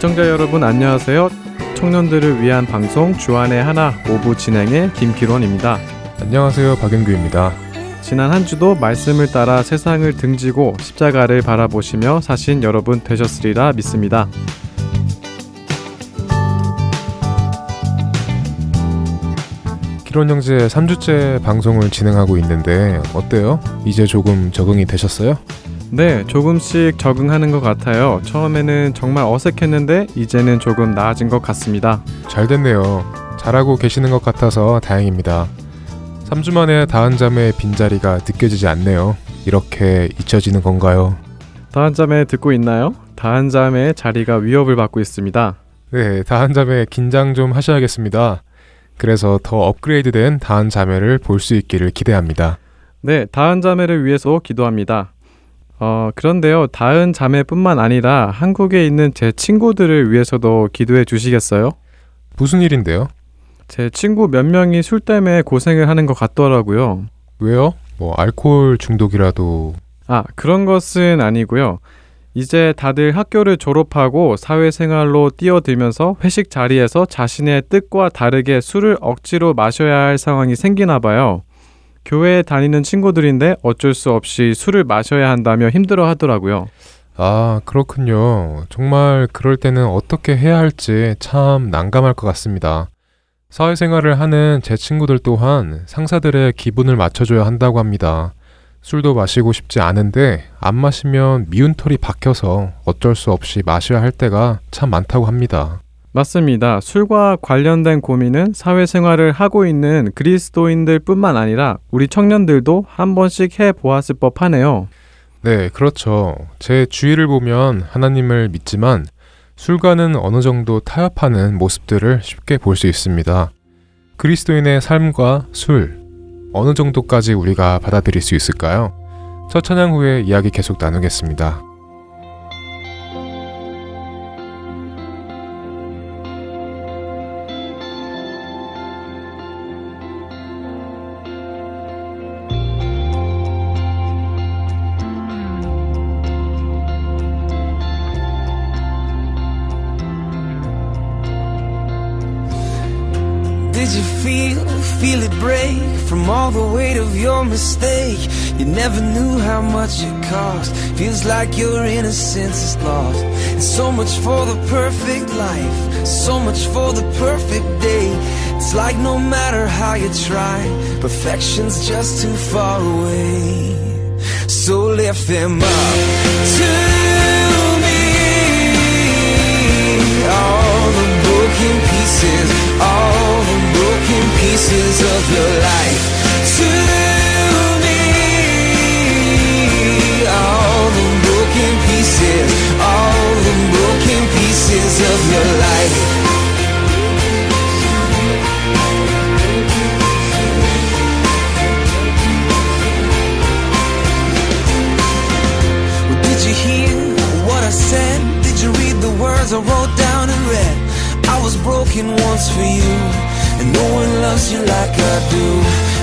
애청자 여러분 안녕하세요. 청년들을 위한 방송 주안의 하나 오부 진행의 김기론입니다. 안녕하세요. 박영규입니다. 지난 한 주도 말씀을 따라 세상을 등지고 십자가를 바라보시며 사신 여러분 되셨으리라 믿습니다. 기론 형제 3주째 방송을 진행하고 있는데 어때요? 이제 조금 적응이 되셨어요? 네, 조금씩 적응하는 것 같아요. 처음에는 정말 어색했는데 이제는 조금 나아진 것 같습니다. 잘 됐네요. 잘하고 계시는 것 같아서 다행입니다. 3주 만에 다한 잠의 빈자리가 느껴지지 않네요. 이렇게 잊혀지는 건가요? 다한 잠에 듣고 있나요? 다한 잠의 자리가 위협을 받고 있습니다. 네, 다한 잠에 긴장 좀 하셔야겠습니다. 그래서 더 업그레이드된 다한 자매를 볼 수 있기를 기대합니다. 네, 다은 자매를 위해서 기도합니다. 어, 그런데요, 다은 자매뿐만 아니라 한국에 있는 제 친구들을 위해서도 기도해 주시겠어요? 무슨 일인데요? 제 친구 몇 명이 술 때문에 고생을 하는 것 같더라고요. 왜요? 뭐 알코올 중독이라도 아, 그런 것은 아니고요. 이제 다들 학교를 졸업하고 사회생활로 뛰어들면서 회식 자리에서 자신의 뜻과 다르게 술을 억지로 마셔야 할 상황이 생기나 봐요. 교회에 다니는 친구들인데 어쩔 수 없이 술을 마셔야 한다며 힘들어 하더라고요. 아, 그렇군요. 정말 그럴 때는 어떻게 해야 할지 참 난감할 것 같습니다. 사회생활을 하는 제 친구들 또한 상사들의 기분을 맞춰줘야 한다고 합니다. 술도 마시고 싶지 않은데 안 마시면 미운 털이 박혀서 어쩔 수 없이 마셔야 할 때가 참 많다고 합니다. 맞습니다. 술과 관련된 고민은 사회생활을 하고 있는 그리스도인들 뿐만 아니라 우리 청년들도 한 번씩 해 보았을 법 하네요. 네, 그렇죠. 제 주위를 보면 하나님을 믿지만 술과는 어느 정도 타협하는 모습들을 쉽게 볼 수 있습니다. 그리스도인의 삶과 술, 어느 정도까지 우리가 받아들일 수 있을까요? 첫 찬양 후에 이야기 계속 나누겠습니다. Feel, it break from all the weight of your mistake? You never knew how much it cost. Feels like your innocence is lost. And so much for the perfect life, so much for the perfect day. It's like no matter how you try, perfection's just too far away. So lift them up to me. All the broken pieces, all the broken pieces of your life. To me, all the broken pieces, all the broken pieces of your life. Did you hear what I said? Did you read the words I wrote down was broken once for you, and no one loves you like I do.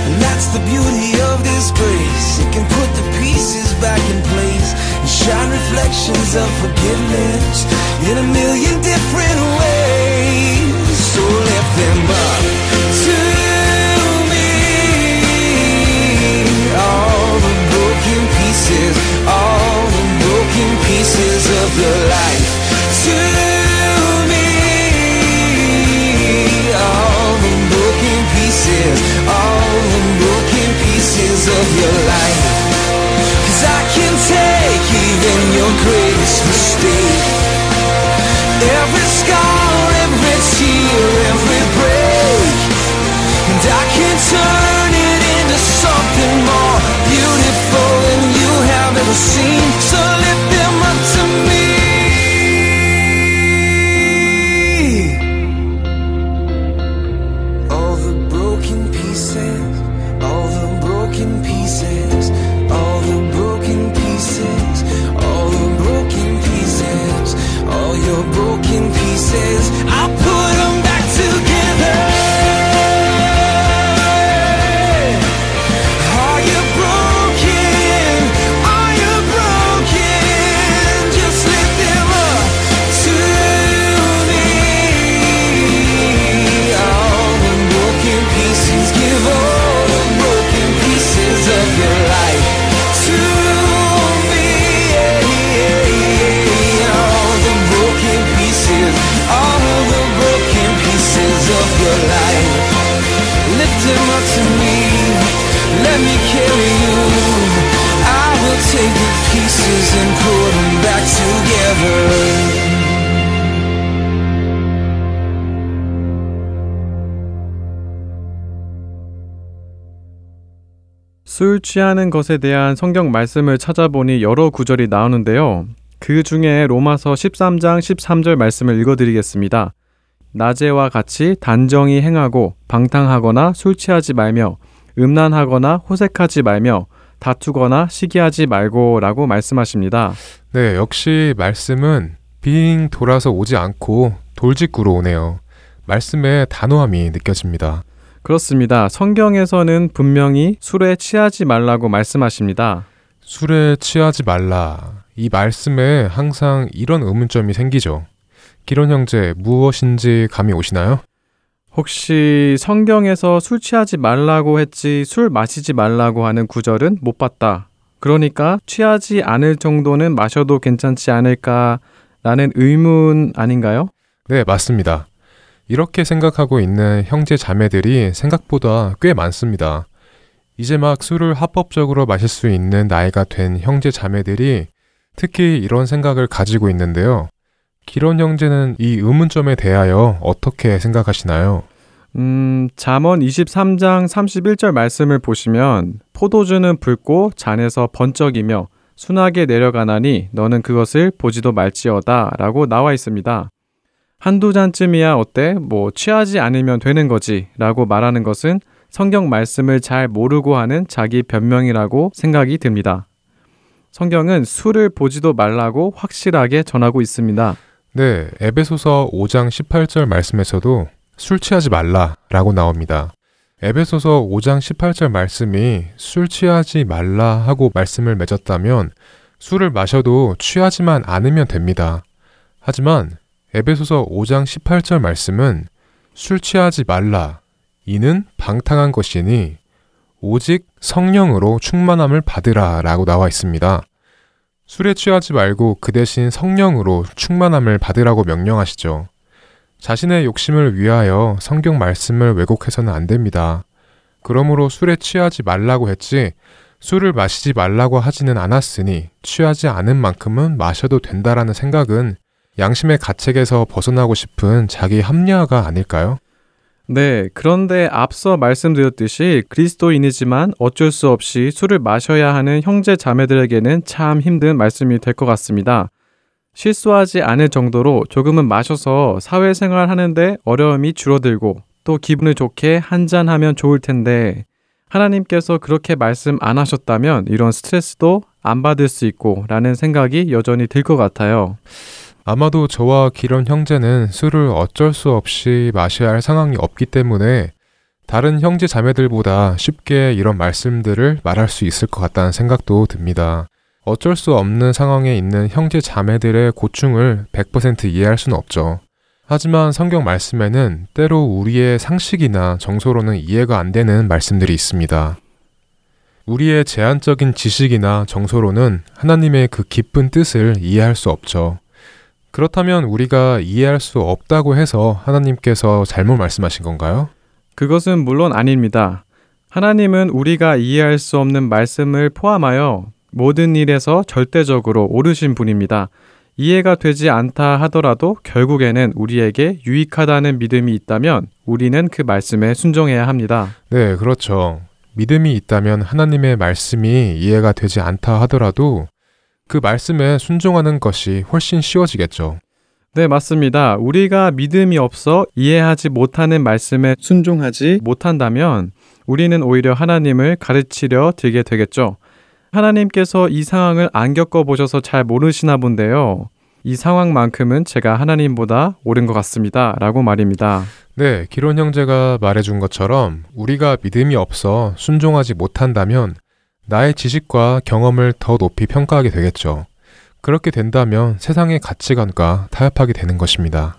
And that's the beauty of this grace. It can put the pieces back in place and shine reflections of forgiveness in a million different ways. So lift them up to me. All the broken pieces, all the broken pieces of your life. To of your life. 술 취하는 것에 대한 성경 말씀을 찾아보니 여러 구절이 나오는데요. 그 중에 로마서 13장 13절 말씀을 읽어드리겠습니다. 낮에와 같이 단정히 행하고 방탕하거나 술 취하지 말며 음란하거나 호색하지 말며 다투거나 시기하지 말고 라고 말씀하십니다. 네, 역시 말씀은 빙 돌아서 오지 않고 돌직구로 오네요. 말씀의 단호함이 느껴집니다. 그렇습니다. 성경에서는 분명히 술에 취하지 말라고 말씀하십니다. 술에 취하지 말라. 이 말씀에 항상 이런 의문점이 생기죠. 기론 형제, 무엇인지 감이 오시나요? 혹시 성경에서 술 취하지 말라고 했지 술 마시지 말라고 하는 구절은 못 봤다. 그러니까 취하지 않을 정도는 마셔도 괜찮지 않을까라는 의문 아닌가요? 네, 맞습니다. 이렇게 생각하고 있는 형제 자매들이 생각보다 꽤 많습니다. 이제 막 술을 합법적으로 마실 수 있는 나이가 된 형제 자매들이 특히 이런 생각을 가지고 있는데요. 기론 형제는 이 의문점에 대하여 어떻게 생각하시나요? 음, 잠언 23장 31절 말씀을 보시면 포도주는 붉고 잔에서 번쩍이며 순하게 내려가나니 너는 그것을 보지도 말지어다라고 나와 있습니다. 한두 잔쯤이야 어때? 뭐 취하지 않으면 되는 거지 라고 말하는 것은 성경 말씀을 잘 모르고 하는 자기 변명이라고 생각이 듭니다. 성경은 술을 보지도 말라고 확실하게 전하고 있습니다. 네, 에베소서 5장 18절 말씀에서도 술 취하지 말라라고 나옵니다. 에베소서 5장 18절 말씀이 술 취하지 말라 하고 말씀을 맺었다면 술을 마셔도 취하지만 않으면 됩니다. 하지만 에베소서 5장 18절 말씀은 술 취하지 말라. 이는 방탕한 것이니 오직 성령으로 충만함을 받으라 라고 나와 있습니다. 술에 취하지 말고 그 대신 성령으로 충만함을 받으라고 명령하시죠. 자신의 욕심을 위하여 성경 말씀을 왜곡해서는 안 됩니다. 그러므로 술에 취하지 말라고 했지 술을 마시지 말라고 하지는 않았으니 취하지 않은 만큼은 마셔도 된다라는 생각은 양심의 가책에서 벗어나고 싶은 자기 합리화가 아닐까요? 네, 그런데 앞서 말씀드렸듯이 그리스도인이지만 어쩔 수 없이 술을 마셔야 하는 형제 자매들에게는 참 힘든 말씀이 될 것 같습니다. 실수하지 않을 정도로 조금은 마셔서 사회생활 하는데 어려움이 줄어들고 또 기분을 좋게 한잔하면 좋을 텐데 하나님께서 그렇게 말씀 안 하셨다면 이런 스트레스도 안 받을 수 있고 라는 생각이 여전히 들 것 같아요. 아마도 저와 기런 형제는 술을 어쩔 수 없이 마셔야 할 상황이 없기 때문에 다른 형제 자매들보다 쉽게 이런 말씀들을 말할 수 있을 것 같다는 생각도 듭니다. 어쩔 수 없는 상황에 있는 형제 자매들의 고충을 100% 이해할 수는 없죠. 하지만 성경 말씀에는 때로 우리의 상식이나 정서로는 이해가 안 되는 말씀들이 있습니다. 우리의 제한적인 지식이나 정서로는 하나님의 그 깊은 뜻을 이해할 수 없죠. 그렇다면 우리가 이해할 수 없다고 해서 하나님께서 잘못 말씀하신 건가요? 그것은 물론 아닙니다. 하나님은 우리가 이해할 수 없는 말씀을 포함하여 모든 일에서 절대적으로 옳으신 분입니다. 이해가 되지 않다 하더라도 결국에는 우리에게 유익하다는 믿음이 있다면 우리는 그 말씀에 순종해야 합니다. 네, 그렇죠. 믿음이 있다면 하나님의 말씀이 이해가 되지 않다 하더라도 그 말씀에 순종하는 것이 훨씬 쉬워지겠죠. 네, 맞습니다. 우리가 믿음이 없어 이해하지 못하는 말씀에 순종하지 못한다면 우리는 오히려 하나님을 가르치려 들게 되겠죠. 하나님께서 이 상황을 안 겪어보셔서 잘 모르시나 본데요. 이 상황만큼은 제가 하나님보다 옳은 것 같습니다. 라고 말입니다. 네, 기론 형제가 말해준 것처럼 우리가 믿음이 없어 순종하지 못한다면 나의 지식과 경험을 더 높이 평가하게 되겠죠. 그렇게 된다면 세상의 가치관과 타협하게 되는 것입니다.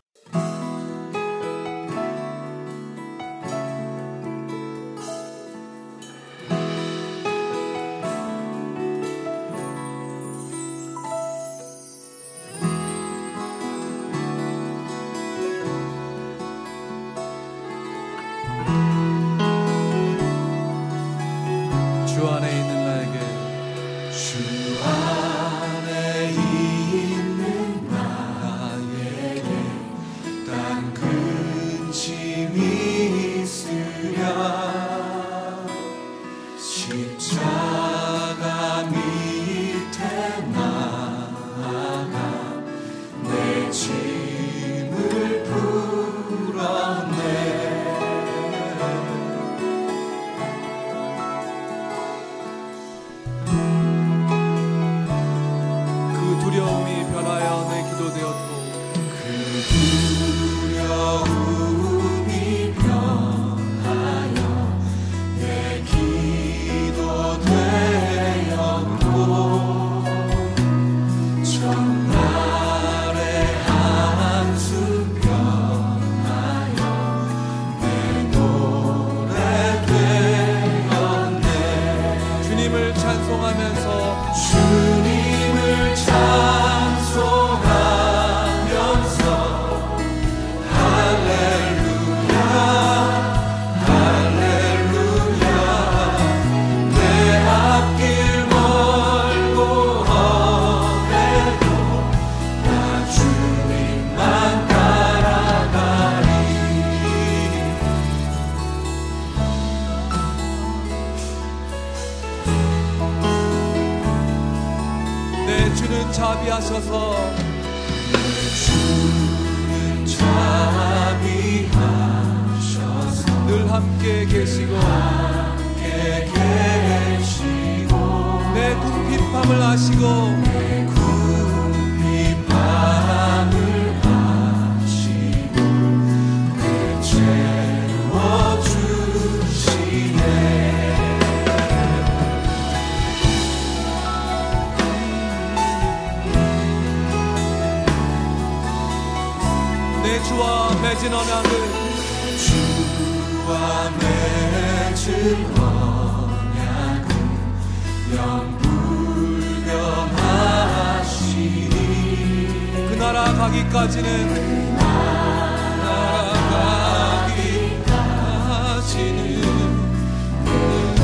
맺은 언약을 주와 맺은 언약은 영불변하시니 그 나라 가기까지는 나가기까지는 인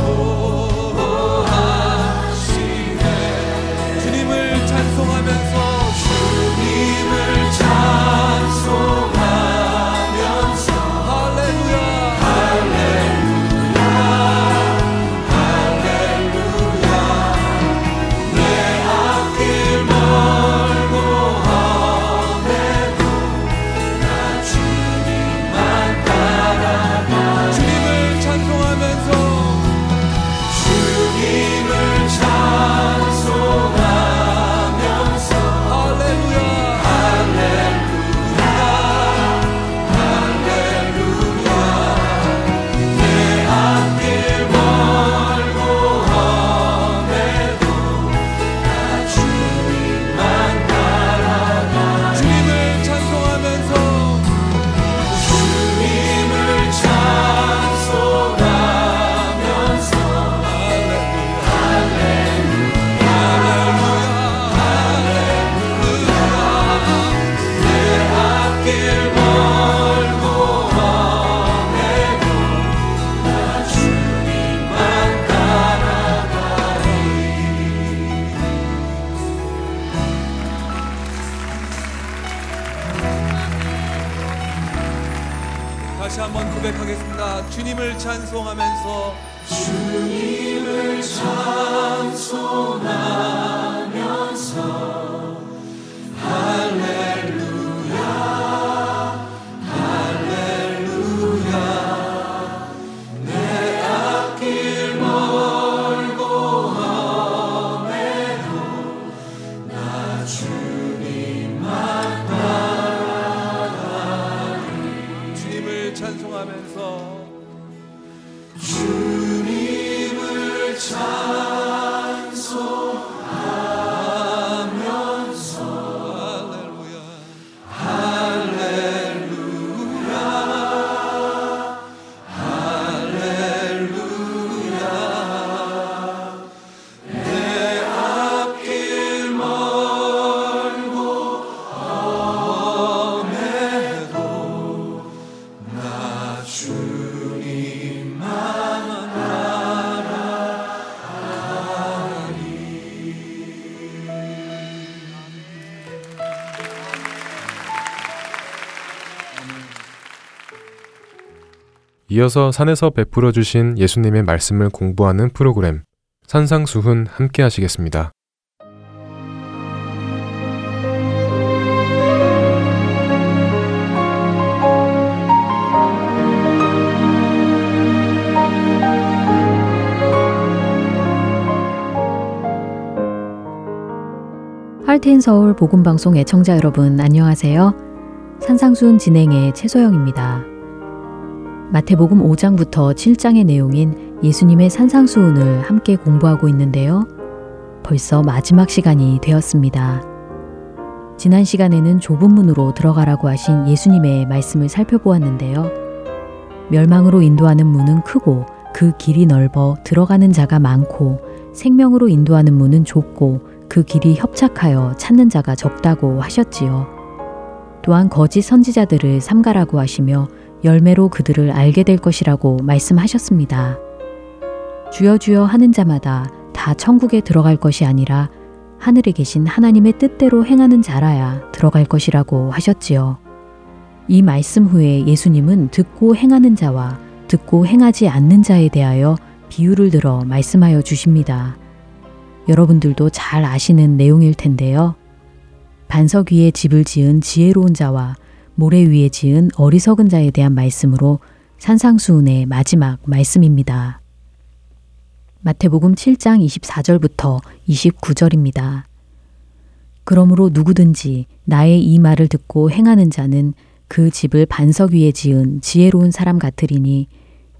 이어서 산에서 베풀어 주신 예수님의 말씀을 공부하는 프로그램 산상수훈 함께 하시겠습니다. 할텐 서울 복음방송 애청자 여러분 안녕하세요. 산상순 진행의 최소영입니다. 마태복음 5장부터 7장의 내용인 예수님의 산상수훈을 함께 공부하고 있는데요. 벌써 마지막 시간이 되었습니다. 지난 시간에는 좁은 문으로 들어가라고 하신 예수님의 말씀을 살펴보았는데요. 멸망으로 인도하는 문은 크고 그 길이 넓어 들어가는 자가 많고 생명으로 인도하는 문은 좁고 그 길이 협착하여 찾는 자가 적다고 하셨지요. 또한 거짓 선지자들을 삼가라고 하시며 열매로 그들을 알게 될 것이라고 말씀하셨습니다. 주여 주여 하는 자마다 다 천국에 들어갈 것이 아니라 하늘에 계신 하나님의 뜻대로 행하는 자라야 들어갈 것이라고 하셨지요. 이 말씀 후에 예수님은 듣고 행하는 자와 듣고 행하지 않는 자에 대하여 비유를 들어 말씀하여 주십니다. 여러분들도 잘 아시는 내용일 텐데요. 반석 위에 집을 지은 지혜로운 자와 모래 위에 지은 어리석은 자에 대한 말씀으로 산상수훈의 마지막 말씀입니다. 마태복음 7장 24절부터 29절입니다. 그러므로 누구든지 나의 이 말을 듣고 행하는 자는 그 집을 반석 위에 지은 지혜로운 사람 같으리니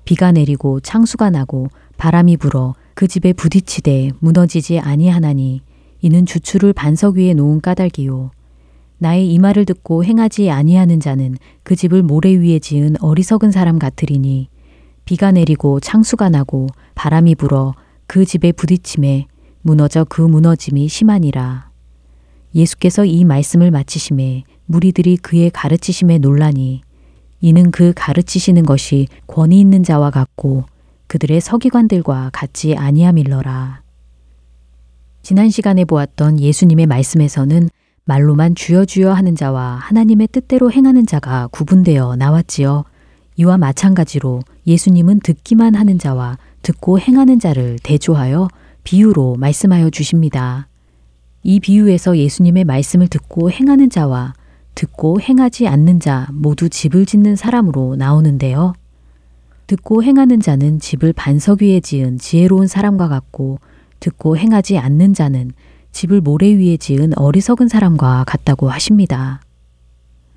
비가 내리고 창수가 나고 바람이 불어 그 집에 부딪히되 무너지지 아니하나니 이는 주추를 반석 위에 놓은 까닭이요 나의 이 말을 듣고 행하지 아니하는 자는 그 집을 모래 위에 지은 어리석은 사람 같으리니 비가 내리고 창수가 나고 바람이 불어 그 집에 부딪힘에 무너져 그 무너짐이 심하니라. 예수께서 이 말씀을 마치심에 무리들이 그의 가르치심에 놀라니 이는 그 가르치시는 것이 권위 있는 자와 같고 그들의 서기관들과 같지 아니함일러라. 지난 시간에 보았던 예수님의 말씀에서는 말로만 주여 주여 하는 자와 하나님의 뜻대로 행하는 자가 구분되어 나왔지요. 이와 마찬가지로 예수님은 듣기만 하는 자와 듣고 행하는 자를 대조하여 비유로 말씀하여 주십니다. 이 비유에서 예수님의 말씀을 듣고 행하는 자와 듣고 행하지 않는 자 모두 집을 짓는 사람으로 나오는데요. 듣고 행하는 자는 집을 반석 위에 지은 지혜로운 사람과 같고 듣고 행하지 않는 자는 집을 모래 위에 지은 어리석은 사람과 같다고 하십니다.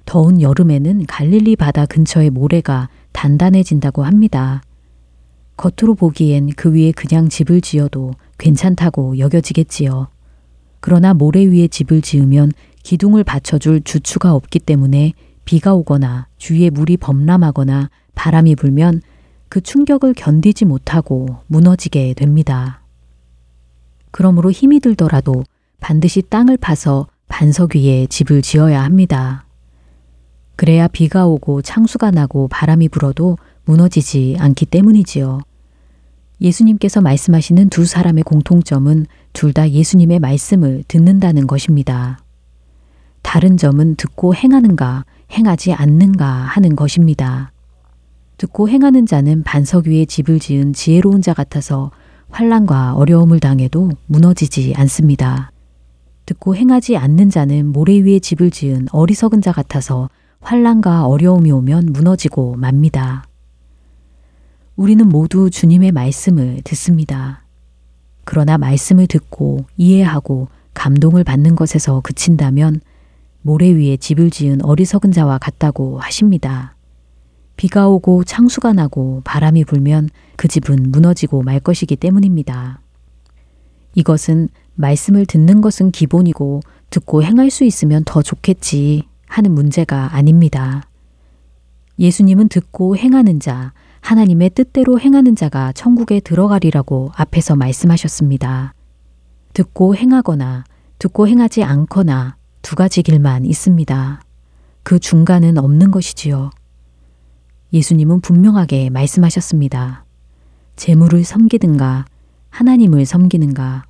더운 여름에는 갈릴리 바다 근처의 모래가 단단해진다고 합니다. 겉으로 보기엔 그 위에 그냥 집을 지어도 괜찮다고 여겨지겠지요. 그러나 모래 위에 집을 지으면 기둥을 받쳐줄 주추가 없기 때문에 비가 오거나 주위에 물이 범람하거나 바람이 불면 그 충격을 견디지 못하고 무너지게 됩니다. 그러므로 힘이 들더라도 반드시 땅을 파서 반석 위에 집을 지어야 합니다. 그래야 비가 오고 창수가 나고 바람이 불어도 무너지지 않기 때문이지요. 예수님께서 말씀하시는 두 사람의 공통점은 둘 다 예수님의 말씀을 듣는다는 것입니다. 다른 점은 듣고 행하는가, 행하지 않는가 하는 것입니다. 듣고 행하는 자는 반석 위에 집을 지은 지혜로운 자 같아서 환란과 어려움을 당해도 무너지지 않습니다. 듣고 행하지 않는 자는 모래 위에 집을 지은 어리석은 자 같아서 환란과 어려움이 오면 무너지고 맙니다. 우리는 모두 주님의 말씀을 듣습니다. 그러나 말씀을 듣고 이해하고 감동을 받는 것에서 그친다면 모래 위에 집을 지은 어리석은 자와 같다고 하십니다. 비가 오고 창수가 나고 바람이 불면 그 집은 무너지고 말 것이기 때문입니다. 이것은 말씀을 듣는 것은 기본이고 듣고 행할 수 있으면 더 좋겠지 하는 문제가 아닙니다. 예수님은 듣고 행하는 자, 하나님의 뜻대로 행하는 자가 천국에 들어가리라고 앞에서 말씀하셨습니다. 듣고 행하거나 듣고 행하지 않거나 두 가지 길만 있습니다. 그 중간은 없는 것이지요. 예수님은 분명하게 말씀하셨습니다. 재물을 섬기든가 하나님을 섬기는가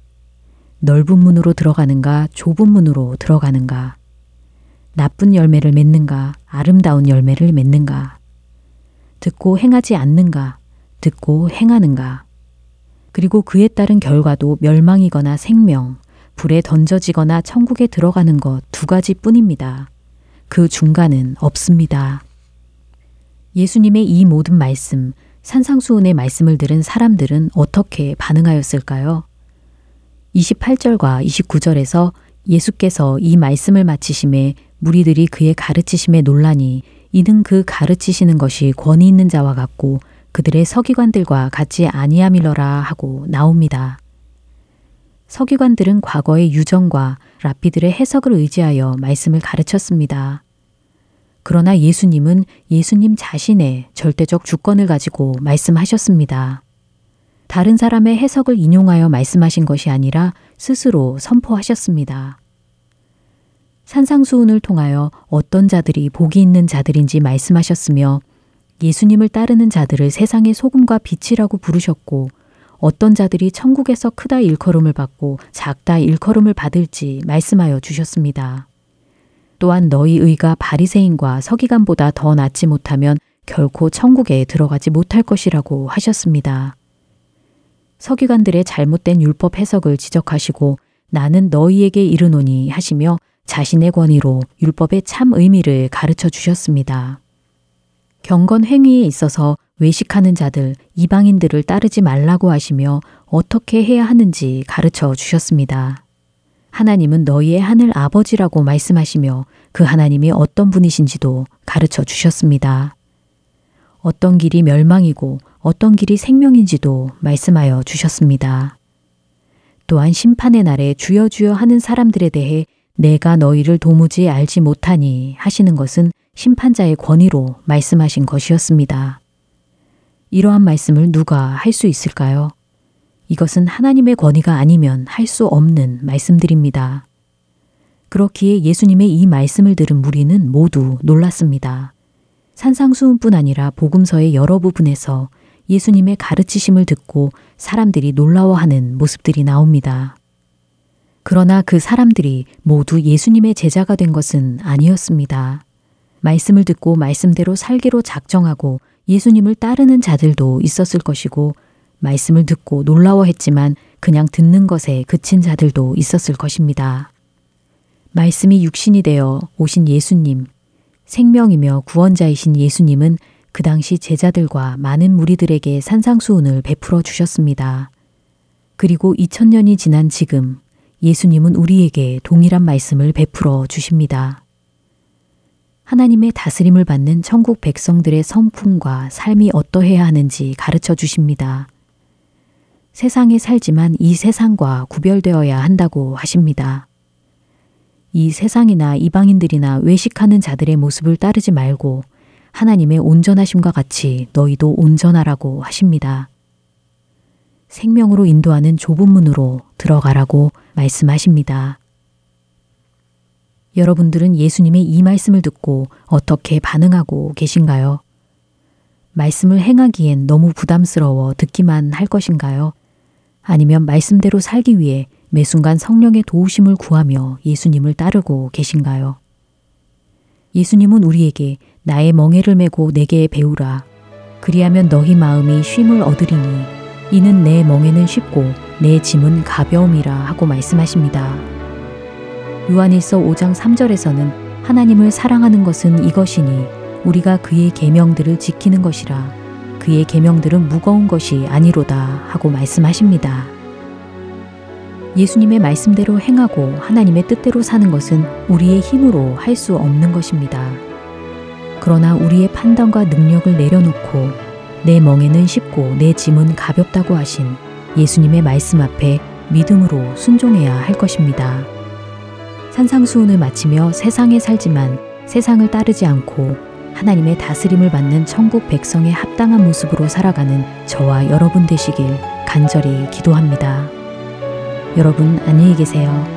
넓은 문으로 들어가는가 좁은 문으로 들어가는가 나쁜 열매를 맺는가 아름다운 열매를 맺는가 듣고 행하지 않는가 듣고 행하는가 그리고 그에 따른 결과도 멸망이거나 생명 불에 던져지거나 천국에 들어가는 것 두 가지 뿐입니다. 그 중간은 없습니다. 예수님의 이 모든 말씀, 산상수훈의 말씀을 들은 사람들은 어떻게 반응하였을까요? 28절과 29절에서 예수께서 이 말씀을 마치심에 무리들이 그의 가르치심에 논란이 이는 그 가르치시는 것이 권위 있는 자와 같고 그들의 서기관들과 같이 아니함이러라 하고 나옵니다. 서기관들은 과거의 유정과 랍비들의 해석을 의지하여 말씀을 가르쳤습니다. 그러나 예수님은 예수님 자신의 절대적 주권을 가지고 말씀하셨습니다. 다른 사람의 해석을 인용하여 말씀하신 것이 아니라 스스로 선포하셨습니다. 산상수훈을 통하여 어떤 자들이 복이 있는 자들인지 말씀하셨으며 예수님을 따르는 자들을 세상의 소금과 빛이라고 부르셨고 어떤 자들이 천국에서 크다 일컬음을 받고 작다 일컬음을 받을지 말씀하여 주셨습니다. 또한 너희 의가 바리새인과 서기관보다 더 낫지 못하면 결코 천국에 들어가지 못할 것이라고 하셨습니다. 서기관들의 잘못된 율법 해석을 지적하시고 나는 너희에게 이르노니 하시며 자신의 권위로 율법의 참 의미를 가르쳐 주셨습니다. 경건 행위에 있어서 외식하는 자들, 이방인들을 따르지 말라고 하시며 어떻게 해야 하는지 가르쳐 주셨습니다. 하나님은 너희의 하늘 아버지라고 말씀하시며 그 하나님이 어떤 분이신지도 가르쳐 주셨습니다. 어떤 길이 멸망이고 어떤 길이 생명인지도 말씀하여 주셨습니다. 또한 심판의 날에 주여 주여 하는 사람들에 대해 내가 너희를 도무지 알지 못하니 하시는 것은 심판자의 권위로 말씀하신 것이었습니다. 이러한 말씀을 누가 할 수 있을까요? 이것은 하나님의 권위가 아니면 할 수 없는 말씀들입니다. 그렇기에 예수님의 이 말씀을 들은 무리는 모두 놀랐습니다. 산상수훈뿐 아니라 복음서의 여러 부분에서 예수님의 가르치심을 듣고 사람들이 놀라워하는 모습들이 나옵니다. 그러나 그 사람들이 모두 예수님의 제자가 된 것은 아니었습니다. 말씀을 듣고 말씀대로 살기로 작정하고 예수님을 따르는 자들도 있었을 것이고 말씀을 듣고 놀라워했지만 그냥 듣는 것에 그친 자들도 있었을 것입니다. 말씀이 육신이 되어 오신 예수님, 생명이며 구원자이신 예수님은 그 당시 제자들과 많은 무리들에게 산상수훈을 베풀어 주셨습니다. 그리고 2000년이 지난 지금 예수님은 우리에게 동일한 말씀을 베풀어 주십니다. 하나님의 다스림을 받는 천국 백성들의 성품과 삶이 어떠해야 하는지 가르쳐 주십니다. 세상에 살지만 이 세상과 구별되어야 한다고 하십니다. 이 세상이나 이방인들이나 외식하는 자들의 모습을 따르지 말고 하나님의 온전하심과 같이 너희도 온전하라고 하십니다. 생명으로 인도하는 좁은 문으로 들어가라고 말씀하십니다. 여러분들은 예수님의 이 말씀을 듣고 어떻게 반응하고 계신가요? 말씀을 행하기엔 너무 부담스러워 듣기만 할 것인가요? 아니면 말씀대로 살기 위해 매 순간 성령의 도우심을 구하며 예수님을 따르고 계신가요? 예수님은 우리에게 나의 멍에를 메고 내게 배우라. 그리하면 너희 마음이 쉼을 얻으리니 이는 내 멍에는 쉽고 내 짐은 가벼움이라 하고 말씀하십니다. 요한일서 5장 3절에서는 하나님을 사랑하는 것은 이것이니 우리가 그의 계명들을 지키는 것이라 그의 계명들은 무거운 것이 아니로다 하고 말씀하십니다. 예수님의 말씀대로 행하고 하나님의 뜻대로 사는 것은 우리의 힘으로 할 수 없는 것입니다. 그러나 우리의 판단과 능력을 내려놓고 내 멍에는 쉽고 내 짐은 가볍다고 하신 예수님의 말씀 앞에 믿음으로 순종해야 할 것입니다. 산상수훈을 마치며 세상에 살지만 세상을 따르지 않고 하나님의 다스림을 받는 천국 백성의 합당한 모습으로 살아가는 저와 여러분 되시길 간절히 기도합니다. 여러분 안녕히 계세요.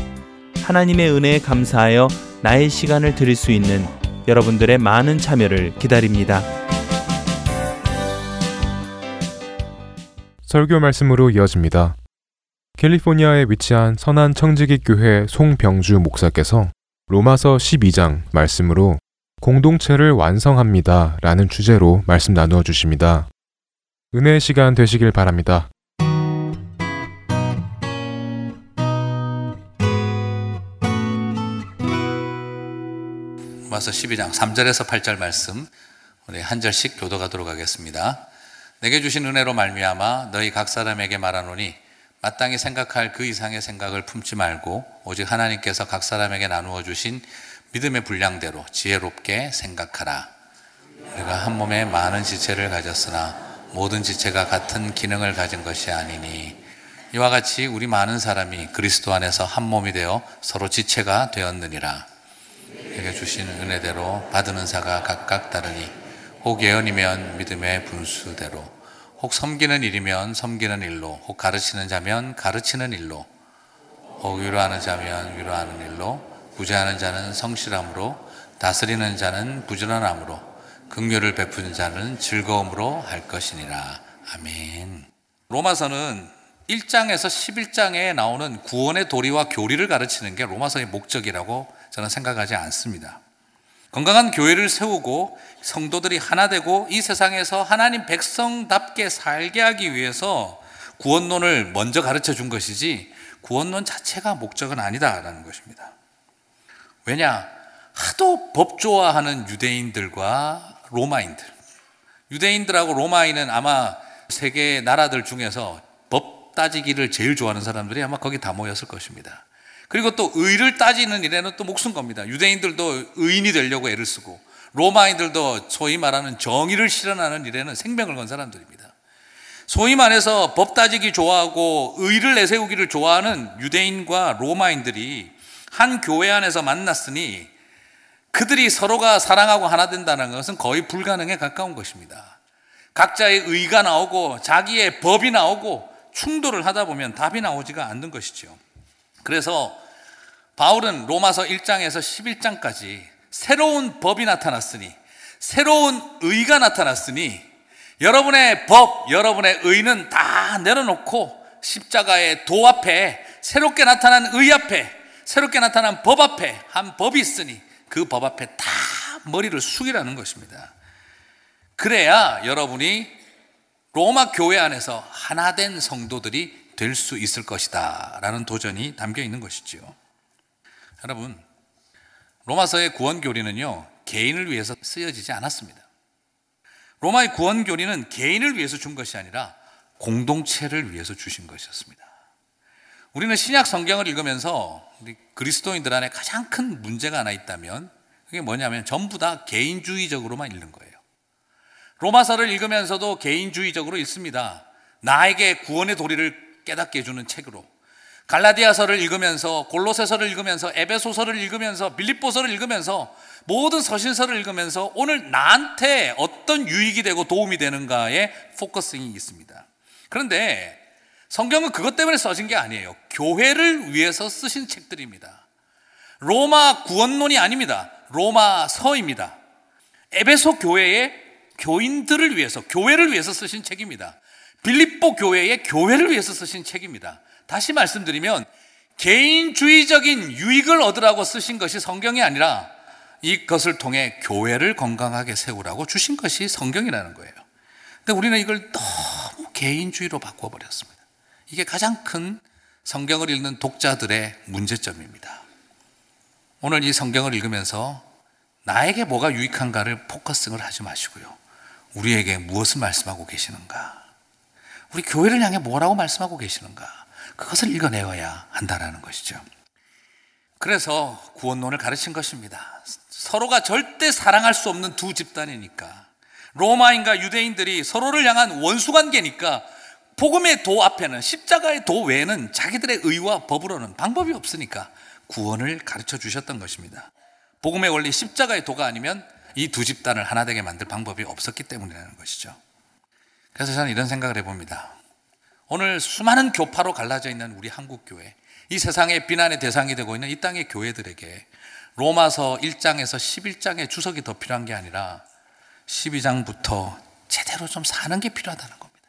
하나님의 은혜에 감사하여 나의 시간을 드릴 수 있는 여러분들의 많은 참여를 기다립니다. 설교 말씀으로 이어집니다. 캘리포니아에 위치한 선한 청지기 교회 송병주 목사께서 로마서 12장 말씀으로 공동체를 완성합니다 라는 주제로 말씀 나누어 주십니다. 은혜의 시간 되시길 바랍니다. 로마서 12장 3절에서 8절 말씀 우리 한 절씩 교도가도록 하겠습니다. 내게 주신 은혜로 말미암아 너희 각 사람에게 말하노니 마땅히 생각할 그 이상의 생각을 품지 말고 오직 하나님께서 각 사람에게 나누어 주신 믿음의 분량대로 지혜롭게 생각하라. 우리가 한 몸에 많은 지체를 가졌으나 모든 지체가 같은 기능을 가진 것이 아니니 이와 같이 우리 많은 사람이 그리스도 안에서 한 몸이 되어 서로 지체가 되었느니라. 내게 주신 은혜대로 받은 은사가 각각 다르니 혹 예언이면 믿음의 분수대로 혹 섬기는 일이면 섬기는 일로 혹 가르치는 자면 가르치는 일로 혹 위로하는 자면 위로하는 일로 구제하는 자는 성실함으로 다스리는 자는 부지런함으로 긍휼을 베푸는 자는 즐거움으로 할 것이니라. 아멘. 로마서는 1장에서 11장에 나오는 구원의 도리와 교리를 가르치는 게 로마서의 목적이라고 저는 생각하지 않습니다. 건강한 교회를 세우고 성도들이 하나 되고 이 세상에서 하나님 백성답게 살게 하기 위해서 구원론을 먼저 가르쳐 준 것이지 구원론 자체가 목적은 아니다라는 것입니다. 왜냐? 하도 법 좋아하는 유대인들과 로마인들. 유대인들하고 로마인은 아마 세계 나라들 중에서 법 따지기를 제일 좋아하는 사람들이 아마 거기 다 모였을 것입니다. 그리고 또 의를 따지는 일에는 또 목숨 겁니다. 유대인들도 의인이 되려고 애를 쓰고 로마인들도 소위 말하는 정의를 실현하는 일에는 생명을 건 사람들입니다. 소위 말해서 법 따지기 좋아하고 의를 내세우기를 좋아하는 유대인과 로마인들이 한 교회 안에서 만났으니 그들이 서로가 사랑하고 하나 된다는 것은 거의 불가능에 가까운 것입니다. 각자의 의가 나오고 자기의 법이 나오고 충돌을 하다 보면 답이 나오지가 않는 것이죠. 그래서 바울은 로마서 1장에서 11장까지 새로운 법이 나타났으니 새로운 의가 나타났으니 여러분의 법, 여러분의 의는 다 내려놓고 십자가의 도 앞에 새롭게 나타난 의 앞에 새롭게 나타난 법 앞에 한 법이 있으니 그 법 앞에 다 머리를 숙이라는 것입니다. 그래야 여러분이 로마 교회 안에서 하나된 성도들이 될 수 있을 것이다 라는 도전이 담겨 있는 것이죠. 여러분, 로마서의 구원 교리는요, 개인을 위해서 쓰여지지 않았습니다. 로마의 구원 교리는 개인을 위해서 준 것이 아니라 공동체를 위해서 주신 것이었습니다. 우리는 신약 성경을 읽으면서 그리스도인들 안에 가장 큰 문제가 하나 있다면 그게 뭐냐면 전부 다 개인주의적으로만 읽는 거예요. 로마서를 읽으면서도 개인주의적으로 읽습니다. 나에게 구원의 도리를 깨닫게 해주는 책으로 갈라디아서를 읽으면서 골로새서를 읽으면서 에베소서를 읽으면서 빌립보서를 읽으면서 모든 서신서를 읽으면서 오늘 나한테 어떤 유익이 되고 도움이 되는가에 focusing이 있습니다. 그런데 성경은 그것 때문에 써진 게 아니에요. 교회를 위해서 쓰신 책들입니다. 로마 구원론이 아닙니다. 로마서입니다. 에베소 교회의 교인들을 위해서, 교회를 위해서 쓰신 책입니다. 빌립보 교회의 교회를 위해서 쓰신 책입니다. 다시 말씀드리면 개인주의적인 유익을 얻으라고 쓰신 것이 성경이 아니라 이것을 통해 교회를 건강하게 세우라고 주신 것이 성경이라는 거예요. 근데 우리는 이걸 너무 개인주의로 바꿔버렸습니다. 이게 가장 큰 성경을 읽는 독자들의 문제점입니다. 오늘 이 성경을 읽으면서 나에게 뭐가 유익한가를 focusing을 하지 마시고요. 우리에게 무엇을 말씀하고 계시는가? 우리 교회를 향해 뭐라고 말씀하고 계시는가? 그것을 읽어내어야 한다라는 것이죠. 그래서 구원론을 가르친 것입니다. 서로가 절대 사랑할 수 없는 두 집단이니까 로마인과 유대인들이 서로를 향한 원수 관계니까 복음의 도 앞에는 십자가의 도 외에는 자기들의 의와 법으로는 방법이 없으니까 구원을 가르쳐 주셨던 것입니다. 복음의 원리 십자가의 도가 아니면 이 두 집단을 하나 되게 만들 방법이 없었기 때문이라는 것이죠. 그래서 저는 이런 생각을 해봅니다. 오늘 수많은 교파로 갈라져 있는 우리 한국 교회, 이 세상의 비난의 대상이 되고 있는 이 땅의 교회들에게 로마서 1장에서 11장의 주석이 더 필요한 게 아니라 12장부터 제대로 좀 사는 게 필요하다는 겁니다.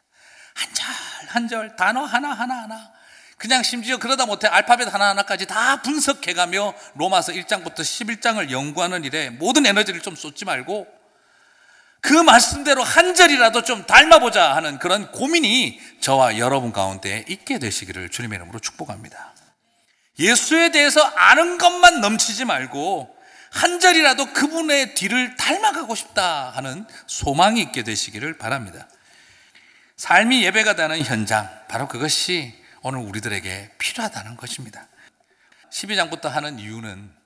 한 절, 한 절, 단어 하나 하나 하나. 그냥 심지어 그러다 못해 알파벳 하나하나까지 다 분석해가며 로마서 1장부터 11장을 연구하는 일에 모든 에너지를 좀 쏟지 말고 그 말씀대로 한 절이라도 좀 닮아보자 하는 그런 고민이 저와 여러분 가운데 있게 되시기를 주님의 이름으로 축복합니다. 예수에 대해서 아는 것만 넘치지 말고 한 절이라도 그분의 뒤를 닮아가고 싶다 하는 소망이 있게 되시기를 바랍니다. 삶이 예배가 되는 현장, 바로 그것이 오늘 우리들에게 필요하다는 것입니다. 12장부터 하는 이유는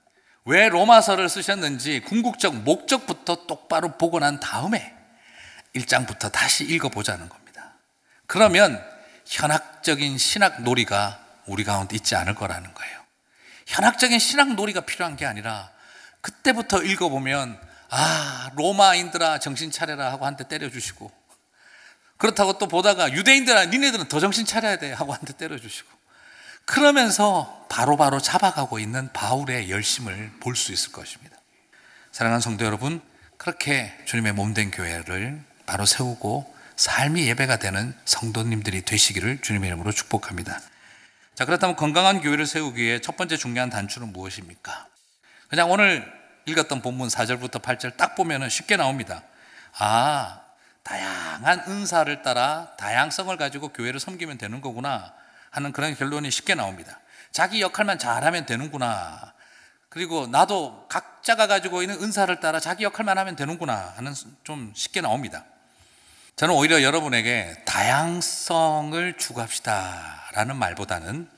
왜 로마서를 쓰셨는지 궁극적 목적부터 똑바로 보고 난 다음에 1장부터 다시 읽어보자는 겁니다. 그러면 현학적인 신학 놀이가 우리 가운데 있지 않을 거라는 거예요. 현학적인 신학 놀이가 필요한 게 아니라 그때부터 읽어보면 아 로마인들아 정신 차려라 하고 한 대 때려주시고 그렇다고 또 보다가 유대인들아 니네들은 더 정신 차려야 돼 하고 한 대 때려주시고 그러면서 바로바로 바로 잡아가고 있는 바울의 열심을 볼 수 있을 것입니다. 사랑하는 성도 여러분, 그렇게 주님의 몸된 교회를 바로 세우고 삶이 예배가 되는 성도님들이 되시기를 주님의 이름으로 축복합니다. 자, 그렇다면 건강한 교회를 세우기 위해 첫 번째 중요한 단추는 무엇입니까? 그냥 오늘 읽었던 본문 4절부터 8절 딱 보면 쉽게 나옵니다. 아, 다양한 은사를 따라 다양성을 가지고 교회를 섬기면 되는 거구나 하는 그런 결론이 쉽게 나옵니다. 자기 역할만 잘하면 되는구나. 그리고 나도 각자가 가지고 있는 은사를 따라 자기 역할만 하면 되는구나 하는 좀 쉽게 나옵니다. 저는 오히려 여러분에게 다양성을 추구합시다 라는 말보다는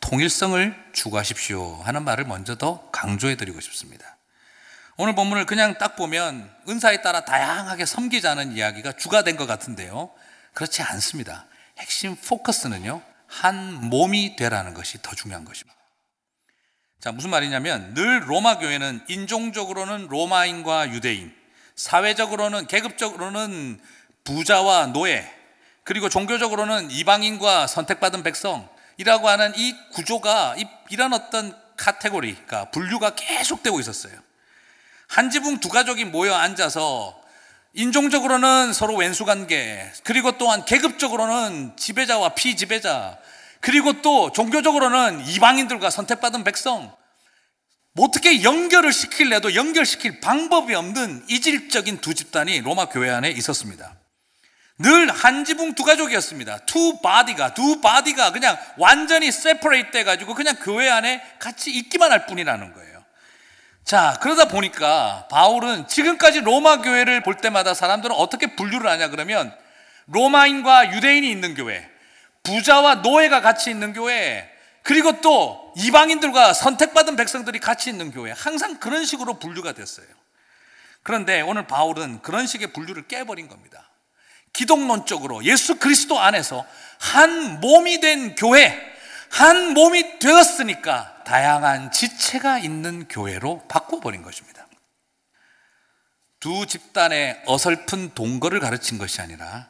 통일성을 추구하십시오 하는 말을 먼저 더 강조해 드리고 싶습니다. 오늘 본문을 그냥 딱 보면 은사에 따라 다양하게 섬기자는 이야기가 주가 된 것 같은데요. 그렇지 않습니다. 핵심 포커스는요, 한 몸이 되라는 것이 더 중요한 것입니다. 자, 무슨 말이냐면 늘 로마 교회는 인종적으로는 로마인과 유대인, 사회적으로는 계급적으로는 부자와 노예, 그리고 종교적으로는 이방인과 선택받은 백성이라고 하는 이 구조가 이런 어떤 카테고리 가 분류가 계속되고 있었어요. 한 지붕 두 가족이 모여 앉아서 인종적으로는 서로 왼수 관계, 그리고 또한 계급적으로는 지배자와 피지배자, 그리고 또 종교적으로는 이방인들과 선택받은 백성, 뭐 어떻게 연결을 시킬래도 연결시킬 방법이 없는 이질적인 두 집단이 로마 교회 안에 있었습니다. 늘 한 지붕 두 가족이었습니다. 두 body가, 두 body가 그냥 완전히 separate 돼가지고 그냥 교회 안에 같이 있기만 할 뿐이라는 거예요. 자, 그러다 보니까 바울은 지금까지 로마 교회를 볼 때마다 사람들은 어떻게 분류를 하냐 그러면 로마인과 유대인이 있는 교회, 부자와 노예가 같이 있는 교회, 그리고 또 이방인들과 선택받은 백성들이 같이 있는 교회, 항상 그런 식으로 분류가 됐어요. 그런데 오늘 바울은 그런 식의 분류를 깨버린 겁니다. 기독론적으로 예수 그리스도 안에서 한 몸이 된 교회, 한 몸이 되었으니까 다양한 지체가 있는 교회로 바꿔버린 것입니다. 두 집단의 어설픈 동거를 가르친 것이 아니라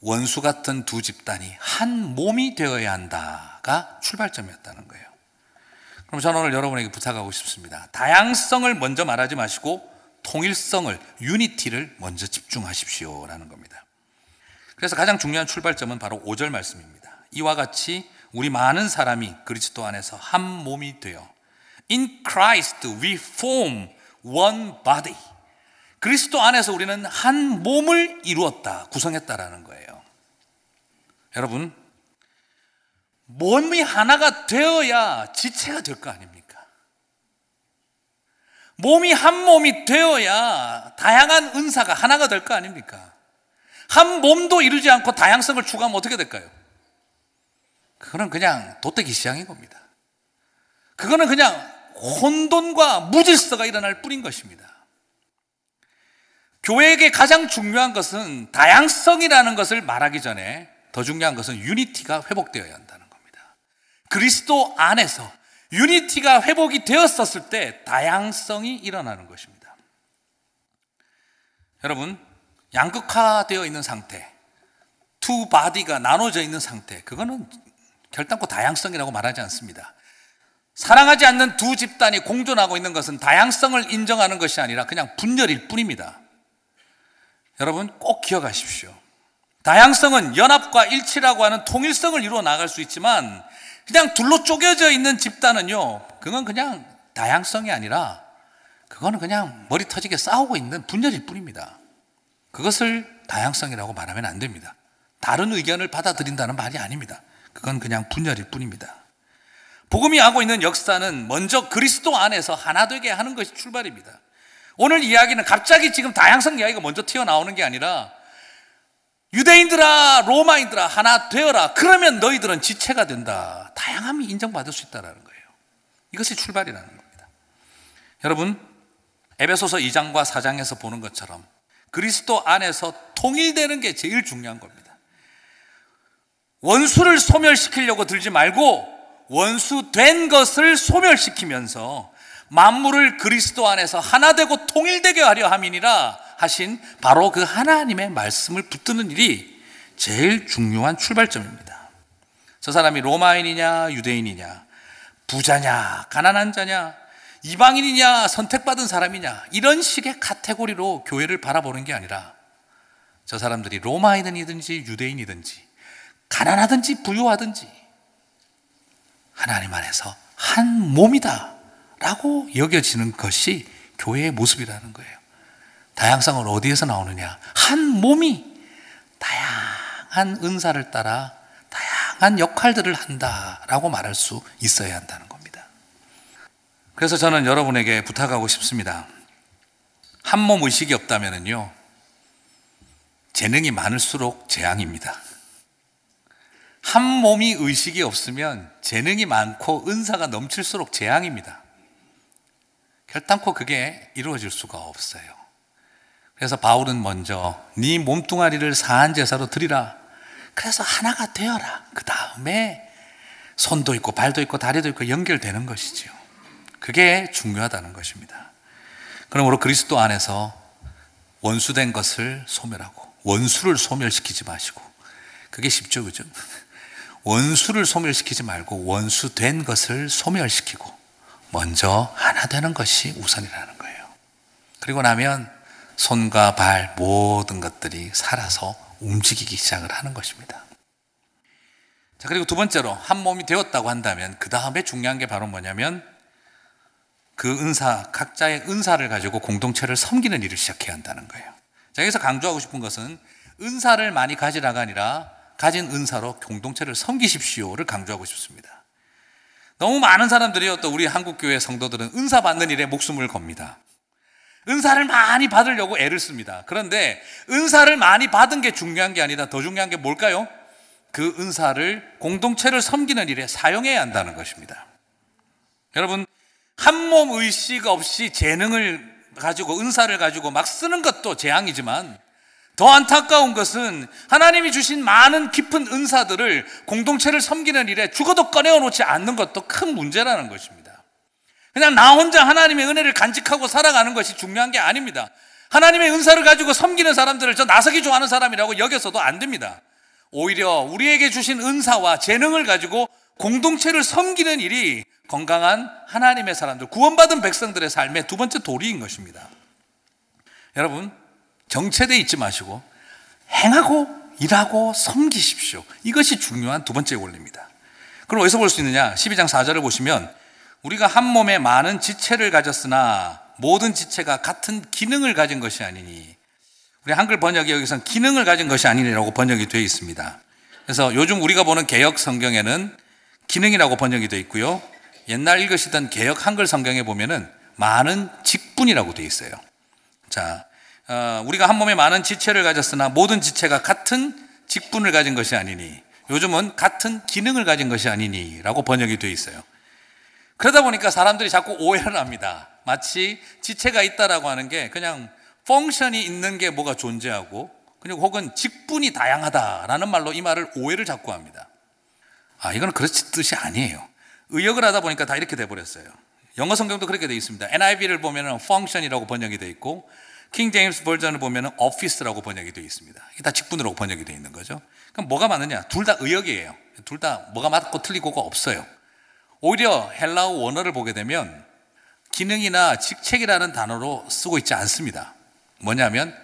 원수 같은 두 집단이 한 몸이 되어야 한다가 출발점이었다는 거예요. 그럼 저는 오늘 여러분에게 부탁하고 싶습니다. 다양성을 먼저 말하지 마시고 통일성을, 유니티를 먼저 집중하십시오라는 겁니다. 그래서 가장 중요한 출발점은 바로 5절 말씀입니다. 이와 같이 우리 많은 사람이 그리스도 안에서 한 몸이 되어 In Christ we form one body. 그리스도 안에서 우리는 한 몸을 이루었다, 구성했다라는 거예요. 여러분, 몸이 하나가 되어야 지체가 될 거 아닙니까? 몸이 한 몸이 되어야 다양한 은사가 하나가 될 거 아닙니까? 한 몸도 이루지 않고 다양성을 추구하면 어떻게 될까요? 그거는 그냥 도떼기 시장인 겁니다. 그거는 그냥 혼돈과 무질서가 일어날 뿐인 것입니다. 교회에게 가장 중요한 것은 다양성이라는 것을 말하기 전에 더 중요한 것은 유니티가 회복되어야 한다는 겁니다. 그리스도 안에서 유니티가 회복이 되었었을 때 다양성이 일어나는 것입니다. 여러분, 양극화되어 있는 상태, two body가 나눠져 있는 상태, 그거는 결단코 다양성이라고 말하지 않습니다. 사랑하지 않는 두 집단이 공존하고 있는 것은 다양성을 인정하는 것이 아니라 그냥 분열일 뿐입니다. 여러분 꼭 기억하십시오. 다양성은 연합과 일치라고 하는 통일성을 이루어 나갈 수 있지만 그냥 둘로 쪼개져 있는 집단은요, 그건 그냥 다양성이 아니라 그거는 그냥 머리 터지게 싸우고 있는 분열일 뿐입니다. 그것을 다양성이라고 말하면 안 됩니다. 다른 의견을 받아들인다는 말이 아닙니다. 그건 그냥 분열일 뿐입니다. 복음이 하고 있는 역사는 먼저 그리스도 안에서 하나 되게 하는 것이 출발입니다. 오늘 이야기는 갑자기 지금 다양성 이야기가 먼저 튀어나오는 게 아니라 유대인들아, 로마인들아, 하나 되어라. 그러면 너희들은 지체가 된다. 다양함이 인정받을 수 있다는 거예요. 이것이 출발이라는 겁니다. 여러분, 에베소서 2장과 4장에서 보는 것처럼 그리스도 안에서 통일되는 게 제일 중요한 겁니다. 원수를 소멸시키려고 들지 말고 원수 된 것을 소멸시키면서 만물을 그리스도 안에서 하나 되고 통일되게 하려 함이니라 하신 바로 그 하나님의 말씀을 붙드는 일이 제일 중요한 출발점입니다. 저 사람이 로마인이냐 유대인이냐 부자냐 가난한 자냐 이방인이냐 선택받은 사람이냐 이런 식의 카테고리로 교회를 바라보는 게 아니라 저 사람들이 로마인이든지 유대인이든지 가난하든지 부유하든지 하나님 안에서 한 몸이다 라고 여겨지는 것이 교회의 모습이라는 거예요. 다양성은 어디에서 나오느냐? 한 몸이 다양한 은사를 따라 다양한 역할들을 한다라고 말할 수 있어야 한다는 겁니다. 그래서 저는 여러분에게 부탁하고 싶습니다. 한 몸 의식이 없다면요. 재능이 많을수록 재앙입니다. 한 몸이 의식이 없으면 재능이 많고 은사가 넘칠수록 재앙입니다. 결단코 그게 이루어질 수가 없어요. 그래서 바울은 먼저 네 몸뚱아리를 사한 제사로 드리라. 그래서 하나가 되어라. 그 다음에 손도 있고 발도 있고 다리도 있고 연결되는 것이지요. 그게 중요하다는 것입니다. 그러므로 그리스도 안에서 원수된 것을 소멸하고 원수를 소멸시키지 마시고 그게 쉽죠, 그죠? 원수를 소멸시키지 말고 원수 된 것을 소멸시키고 먼저 하나 되는 것이 우선이라는 거예요. 그리고 나면 손과 발 모든 것들이 살아서 움직이기 시작을 하는 것입니다. 자, 그리고 두 번째로 한 몸이 되었다고 한다면 그 다음에 중요한 게 바로 뭐냐면 그 은사, 각자의 은사를 가지고 공동체를 섬기는 일을 시작해야 한다는 거예요. 자, 여기서 강조하고 싶은 것은 은사를 많이 가지라가 아니라 가진 은사로 공동체를 섬기십시오를 강조하고 싶습니다. 너무 많은 사람들이요, 또 우리 한국교회 성도들은 은사 받는 일에 목숨을 겁니다. 은사를 많이 받으려고 애를 씁니다. 그런데 은사를 많이 받은 게 중요한 게 아니라 더 중요한 게 뭘까요? 그 은사를 공동체를 섬기는 일에 사용해야 한다는 것입니다. 여러분, 한 몸 의식 없이 재능을 가지고 은사를 가지고 막 쓰는 것도 재앙이지만 더 안타까운 것은 하나님이 주신 많은 깊은 은사들을 공동체를 섬기는 일에 죽어도 꺼내어놓지 않는 것도 큰 문제라는 것입니다. 그냥 나 혼자 하나님의 은혜를 간직하고 살아가는 것이 중요한 게 아닙니다. 하나님의 은사를 가지고 섬기는 사람들을 저 나서기 좋아하는 사람이라고 여겨서도 안 됩니다. 오히려 우리에게 주신 은사와 재능을 가지고 공동체를 섬기는 일이 건강한 하나님의 사람들, 구원받은 백성들의 삶의 두 번째 도리인 것입니다. 여러분, 정체돼 있지 마시고 행하고 일하고 섬기십시오. 이것이 중요한 두 번째 원리입니다. 그럼 어디서 볼 수 있느냐? 12장 4절을 보시면 우리가 한 몸에 많은 지체를 가졌으나 모든 지체가 같은 기능을 가진 것이 아니니 우리 한글 번역이 여기서 기능을 가진 것이 아니라고 번역이 되어 있습니다. 그래서 요즘 우리가 보는 개혁 성경에는 기능이라고 번역이 되어 있고요. 옛날 읽으시던 개혁 한글 성경에 보면은 많은 직분이라고 되어 있어요. 자, 어, 우리가 한 몸에 많은 지체를 가졌으나 모든 지체가 같은 직분을 가진 것이 아니니 요즘은 같은 기능을 가진 것이 아니니라고 번역이 되어 있어요. 그러다 보니까 사람들이 자꾸 오해를 합니다. 마치 지체가 있다라고 하는 게 그냥 펑션이 있는 게 뭐가 존재하고 그리고 혹은 직분이 다양하다라는 말로 이 말을 오해를 자꾸 합니다. 아, 이거는 그런 뜻이 아니에요. 의역을 하다 보니까 다 이렇게 돼 버렸어요. 영어 성경도 그렇게 되어 있습니다. NIV를 보면은 function이라고 번역이 되어 있고 킹 제임스 버전을 보면은 office라고 번역이 되어 있습니다. 이게 다 직분으로 번역이 되어 있는 거죠. 그럼 뭐가 맞느냐? 둘 다 의역이에요. 둘 다 뭐가 맞고 틀리고가 없어요. 오히려 헬라어 원어를 보게 되면 기능이나 직책이라는 단어로 쓰고 있지 않습니다. 뭐냐면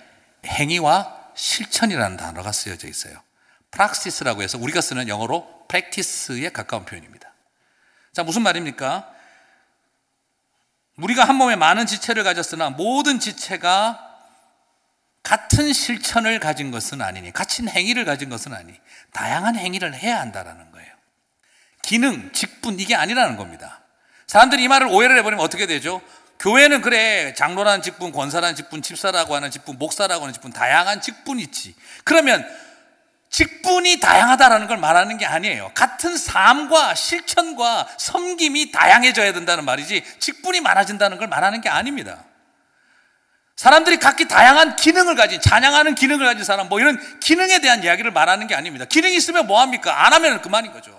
행위와 실천이라는 단어가 쓰여져 있어요. praxis라고 해서 우리가 쓰는 영어로 practice에 가까운 표현입니다. 자, 무슨 말입니까? 우리가 한 몸에 많은 지체를 가졌으나 모든 지체가 같은 실천을 가진 것은 아니니, 같은 행위를 가진 것은 아니, 다양한 행위를 해야 한다라는 거예요. 기능, 직분, 이게 아니라는 겁니다. 사람들이 이 말을 오해를 해버리면 어떻게 되죠? 교회는 그래, 장로라는 직분, 권사라는 직분, 집사라고 하는 직분, 목사라고 하는 직분, 다양한 직분이 있지. 그러면 직분이 다양하다라는 걸 말하는 게 아니에요. 같은 삶과 실천과 섬김이 다양해져야 된다는 말이지 직분이 많아진다는 걸 말하는 게 아닙니다. 사람들이 각기 다양한 기능을 가진 찬양하는 기능을 가진 사람 뭐 이런 기능에 대한 이야기를 말하는 게 아닙니다. 기능이 있으면 뭐 합니까? 안 하면 그만인 거죠.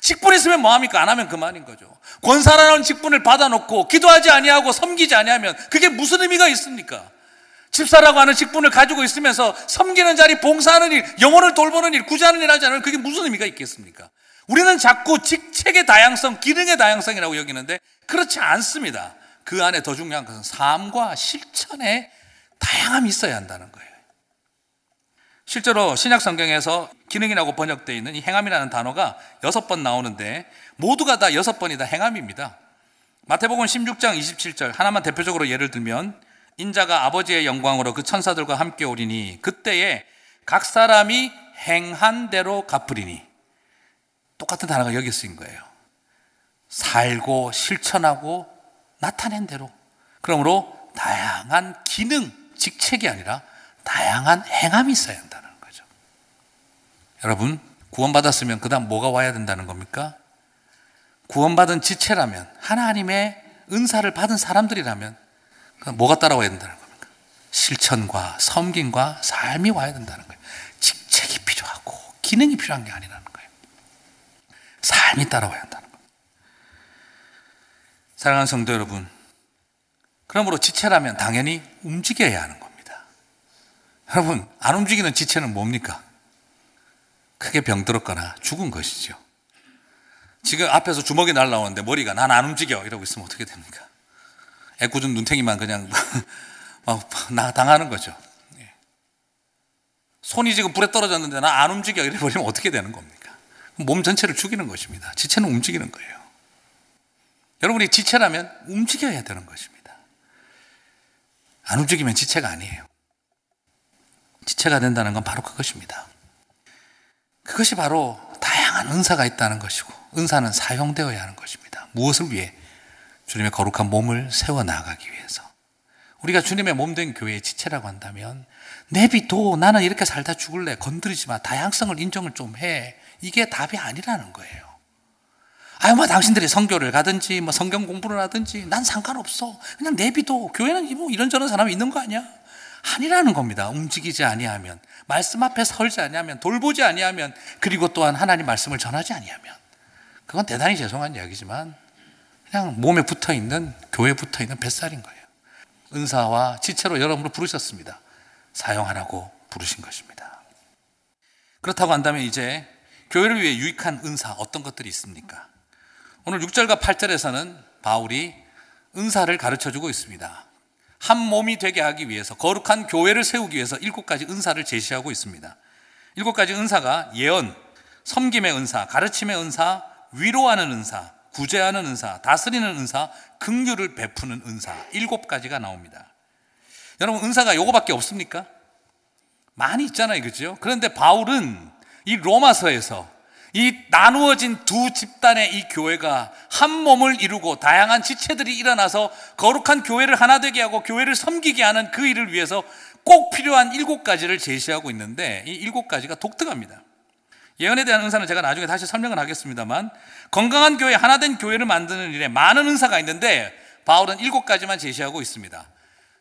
직분이 있으면 뭐 합니까? 안 하면 그만인 거죠. 권사라는 직분을 받아놓고 기도하지 아니하고 섬기지 아니하면 그게 무슨 의미가 있습니까? 집사라고 하는 직분을 가지고 있으면서 섬기는 자리, 봉사하는 일, 영혼을 돌보는 일, 구제하는 일 하지 않으면 그게 무슨 의미가 있겠습니까? 우리는 자꾸 직책의 다양성, 기능의 다양성이라고 여기는데 그렇지 않습니다. 그 안에 더 중요한 것은 삶과 실천의 다양함이 있어야 한다는 거예요. 실제로 신약 성경에서 기능이라고 번역되어 있는 이 행함이라는 단어가 여섯 번 나오는데 모두가 다 여섯 번이 다 행함입니다. 마태복음 16장 27절 하나만 대표적으로 예를 들면 인자가 아버지의 영광으로 그 천사들과 함께 오리니 그때에 각 사람이 행한 대로 갚으리니 똑같은 단어가 여기 쓰인 거예요. 살고 실천하고 나타낸 대로. 그러므로 다양한 기능, 직책이 아니라 다양한 행함이 있어야 한다는 거죠. 여러분, 구원받았으면 그 다음 뭐가 와야 된다는 겁니까? 구원받은 지체라면, 하나님의 은사를 받은 사람들이라면, 뭐가 따라와야 된다는 겁니까? 실천과 섬김과 삶이 와야 된다는 거예요. 직책이 필요하고, 기능이 필요한 게 아니라는 거예요. 삶이 따라와야 한다는 겁니다. 사랑하는 성도 여러분, 그러므로 지체라면 당연히 움직여야 하는 겁니다. 여러분, 안 움직이는 지체는 뭡니까? 크게 병들었거나 죽은 것이죠. 지금 앞에서 주먹이 날라오는데 머리가 난 안 움직여 이러고 있으면 어떻게 됩니까? 애꿎은 눈탱이만 그냥 나 당하는 거죠. 예. 손이 지금 불에 떨어졌는데 나 안 움직여 이래 버리면 어떻게 되는 겁니까? 몸 전체를 죽이는 것입니다. 지체는 움직이는 거예요. 여러분이 지체라면 움직여야 되는 것입니다. 안 움직이면 지체가 아니에요. 지체가 된다는 건 바로 그것입니다. 그것이 바로 다양한 은사가 있다는 것이고, 은사는 사용되어야 하는 것입니다. 무엇을 위해? 주님의 거룩한 몸을 세워 나가기 위해서. 우리가 주님의 몸된 교회의 지체라고 한다면, 내비도 나는 이렇게 살다 죽을래. 건드리지 마. 다양성을 인정을 좀 해. 이게 답이 아니라는 거예요. 아유, 뭐, 당신들이 성교를 가든지, 뭐, 성경 공부를 하든지, 난 상관없어. 그냥 내비도. 교회는 뭐, 이런저런 사람이 있는 거 아니야? 아니라는 겁니다. 움직이지 아니하면 말씀 앞에 설지 아니하면 돌보지 아니하면 그리고 또한 하나님 말씀을 전하지 아니하면 그건 대단히 죄송한 이야기지만 그냥 몸에 붙어 있는 교회에 붙어 있는 뱃살인 거예요. 은사와 지체로 여러분을 부르셨습니다. 사용하라고 부르신 것입니다. 그렇다고 한다면 이제 교회를 위해 유익한 은사 어떤 것들이 있습니까? 오늘 6절과 8절에서는 바울이 은사를 가르쳐 주고 있습니다. 한 몸이 되게 하기 위해서 거룩한 교회를 세우기 위해서 일곱 가지 은사를 제시하고 있습니다. 일곱 가지 은사가 예언, 섬김의 은사, 가르침의 은사, 위로하는 은사, 구제하는 은사, 다스리는 은사, 긍휼을 베푸는 은사 일곱 가지가 나옵니다. 여러분 은사가 요거밖에 없습니까? 많이 있잖아요, 그죠? 그런데 바울은 이 로마서에서 이 나누어진 두 집단의 이 교회가 한 몸을 이루고 다양한 지체들이 일어나서 거룩한 교회를 하나 되게 하고 교회를 섬기게 하는 그 일을 위해서 꼭 필요한 일곱 가지를 제시하고 있는데 이 일곱 가지가 독특합니다. 예언에 대한 은사는 제가 나중에 다시 설명을 하겠습니다만 건강한 교회, 하나 된 교회를 만드는 일에 많은 은사가 있는데 바울은 일곱 가지만 제시하고 있습니다.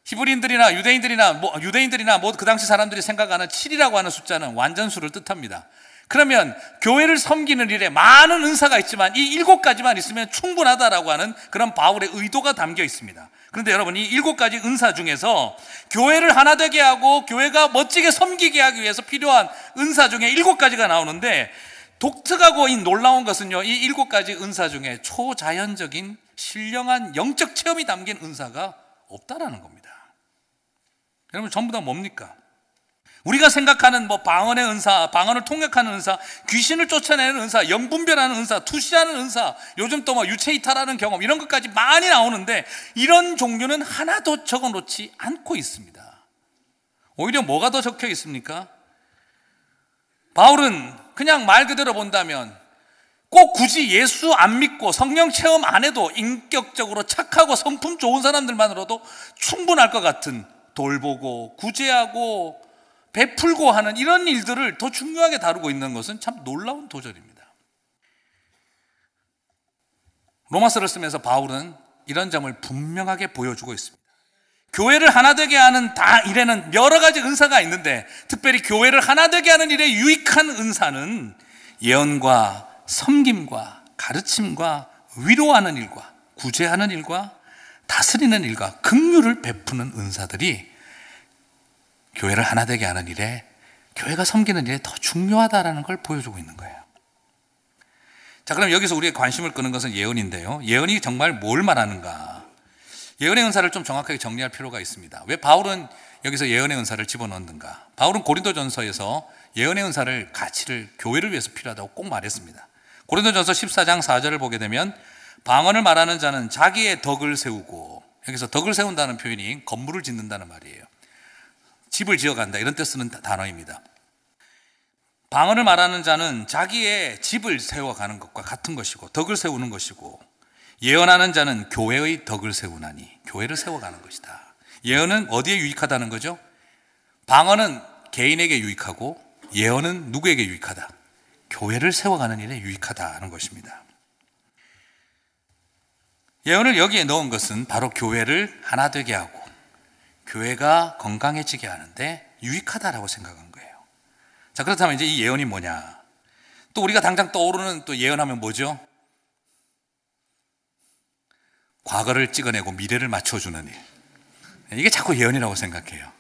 히브리인들이나 유대인들이나 뭐 유대인들이나 뭐 그 당시 사람들이 생각하는 7이라고 하는 숫자는 완전수를 뜻합니다. 그러면 교회를 섬기는 일에 많은 은사가 있지만 이 일곱 가지만 있으면 충분하다라고 하는 그런 바울의 의도가 담겨 있습니다. 그런데 여러분 이 일곱 가지 은사 중에서 교회를 하나 되게 하고 교회가 멋지게 섬기게 하기 위해서 필요한 은사 중에 일곱 가지가 나오는데 독특하고 이 놀라운 것은요 이 일곱 가지 은사 중에 초자연적인 신령한 영적 체험이 담긴 은사가 없다라는 겁니다. 여러분 전부 다 뭡니까? 우리가 생각하는 뭐 방언의 은사, 방언을 통역하는 은사, 귀신을 쫓아내는 은사, 영분별하는 은사, 투시하는 은사, 요즘 또 뭐 유체 이탈하는 경험 이런 것까지 많이 나오는데 이런 종류는 하나도 적어 놓지 않고 있습니다. 오히려 뭐가 더 적혀 있습니까? 바울은 그냥 말 그대로 본다면 꼭 굳이 예수 안 믿고 성령 체험 안 해도 인격적으로 착하고 성품 좋은 사람들만으로도 충분할 것 같은 돌보고 구제하고 베풀고 하는 이런 일들을 더 중요하게 다루고 있는 것은 참 놀라운 도전입니다. 로마서를 쓰면서 바울은 이런 점을 분명하게 보여주고 있습니다. 교회를 하나 되게 하는 다 일에는 여러 가지 은사가 있는데 특별히 교회를 하나 되게 하는 일에 유익한 은사는 예언과 섬김과 가르침과 위로하는 일과 구제하는 일과 다스리는 일과 긍휼을 베푸는 은사들이 교회를 하나 되게 하는 일에 교회가 섬기는 일에 더 중요하다라는 걸 보여주고 있는 거예요. 자, 그럼 여기서 우리의 관심을 끄는 것은 예언인데요. 예언이 정말 뭘 말하는가? 예언의 은사를 좀 정확하게 정리할 필요가 있습니다. 왜 바울은 여기서 예언의 은사를 집어넣는가? 바울은 고린도전서에서 예언의 은사를 가치를 교회를 위해서 필요하다고 꼭 말했습니다. 고린도전서 14장 4절을 보게 되면 방언을 말하는 자는 자기의 덕을 세우고 여기서 덕을 세운다는 표현이 건물을 짓는다는 말이에요. 집을 지어간다 이런 뜻 쓰는 단어입니다. 방언을 말하는 자는 자기의 집을 세워가는 것과 같은 것이고 덕을 세우는 것이고 예언하는 자는 교회의 덕을 세우나니 교회를 세워가는 것이다. 예언은 어디에 유익하다는 거죠? 방언은 개인에게 유익하고 예언은 누구에게 유익하다? 교회를 세워가는 일에 유익하다는 것입니다. 예언을 여기에 넣은 것은 바로 교회를 하나 되게 하고 교회가 건강해지게 하는데 유익하다라고 생각한 거예요. 자, 그렇다면 이제 이 예언이 뭐냐? 또 우리가 당장 떠오르는 또 예언하면 뭐죠? 과거를 찍어내고 미래를 맞춰주는 일. 이게 자꾸 예언이라고 생각해요.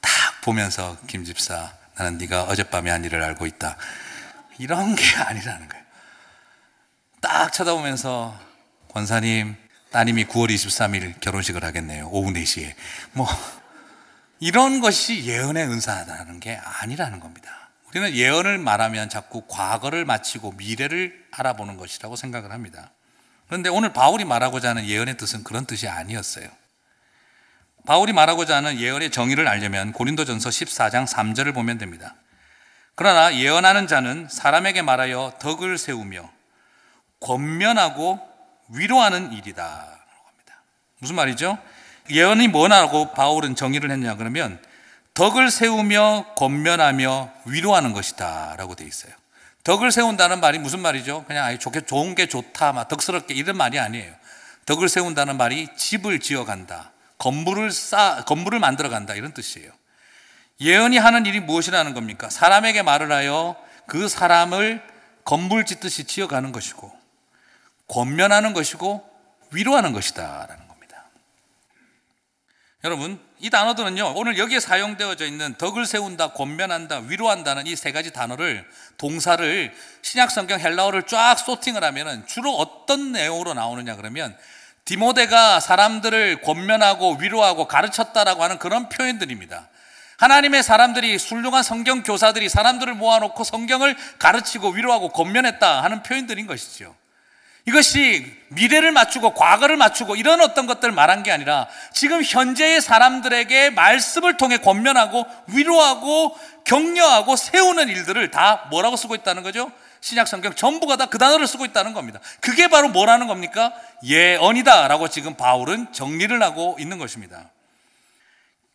딱 보면서 김 집사, 나는 네가 어젯밤에 한 일을 알고 있다. 이런 게 아니라는 거예요. 딱 쳐다보면서 권사님, 따님이 9월 23일 결혼식을 하겠네요. 오후 4시에. 뭐, 이런 것이 예언의 은사라는 게 아니라는 겁니다. 우리는 예언을 말하면 자꾸 과거를 마치고 미래를 알아보는 것이라고 생각을 합니다. 그런데 오늘 바울이 말하고자 하는 예언의 뜻은 그런 뜻이 아니었어요. 바울이 말하고자 하는 예언의 정의를 알려면 고린도전서 14장 3절을 보면 됩니다. 그러나 예언하는 자는 사람에게 말하여 덕을 세우며 권면하고 위로하는 일이다. 무슨 말이죠? 예언이 뭐냐고 바울은 정의를 했냐 그러면 덕을 세우며 권면하며 위로하는 것이다 라고 돼 있어요. 덕을 세운다는 말이 무슨 말이죠? 그냥 아이 좋게 좋은 게 좋다, 막 덕스럽게 이런 말이 아니에요. 덕을 세운다는 말이 집을 지어간다, 건물을 쌓, 건물을 만들어간다 이런 뜻이에요. 예언이 하는 일이 무엇이라는 겁니까? 사람에게 말을 하여 그 사람을 건물 짓듯이 지어가는 것이고 권면하는 것이고 위로하는 것이다라는 겁니다. 여러분, 이 단어들은요, 오늘 여기에 사용되어져 있는 덕을 세운다, 권면한다, 위로한다는 이 세 가지 단어를, 동사를 신약 성경 헬라어를 쫙 소팅을 하면은 주로 어떤 내용으로 나오느냐 그러면 디모데가 사람들을 권면하고 위로하고 가르쳤다라고 하는 그런 표현들입니다. 하나님의 사람들이 훌륭한 성경 교사들이 사람들을 모아놓고 성경을 가르치고 위로하고 권면했다 하는 표현들인 것이죠. 이것이 미래를 맞추고 과거를 맞추고 이런 어떤 것들 말한 게 아니라 지금 현재의 사람들에게 말씀을 통해 권면하고 위로하고 격려하고 세우는 일들을 다 뭐라고 쓰고 있다는 거죠? 신약 성경 전부가 다 그 단어를 쓰고 있다는 겁니다. 그게 바로 뭐라는 겁니까? 예언이다라고 지금 바울은 정리를 하고 있는 것입니다.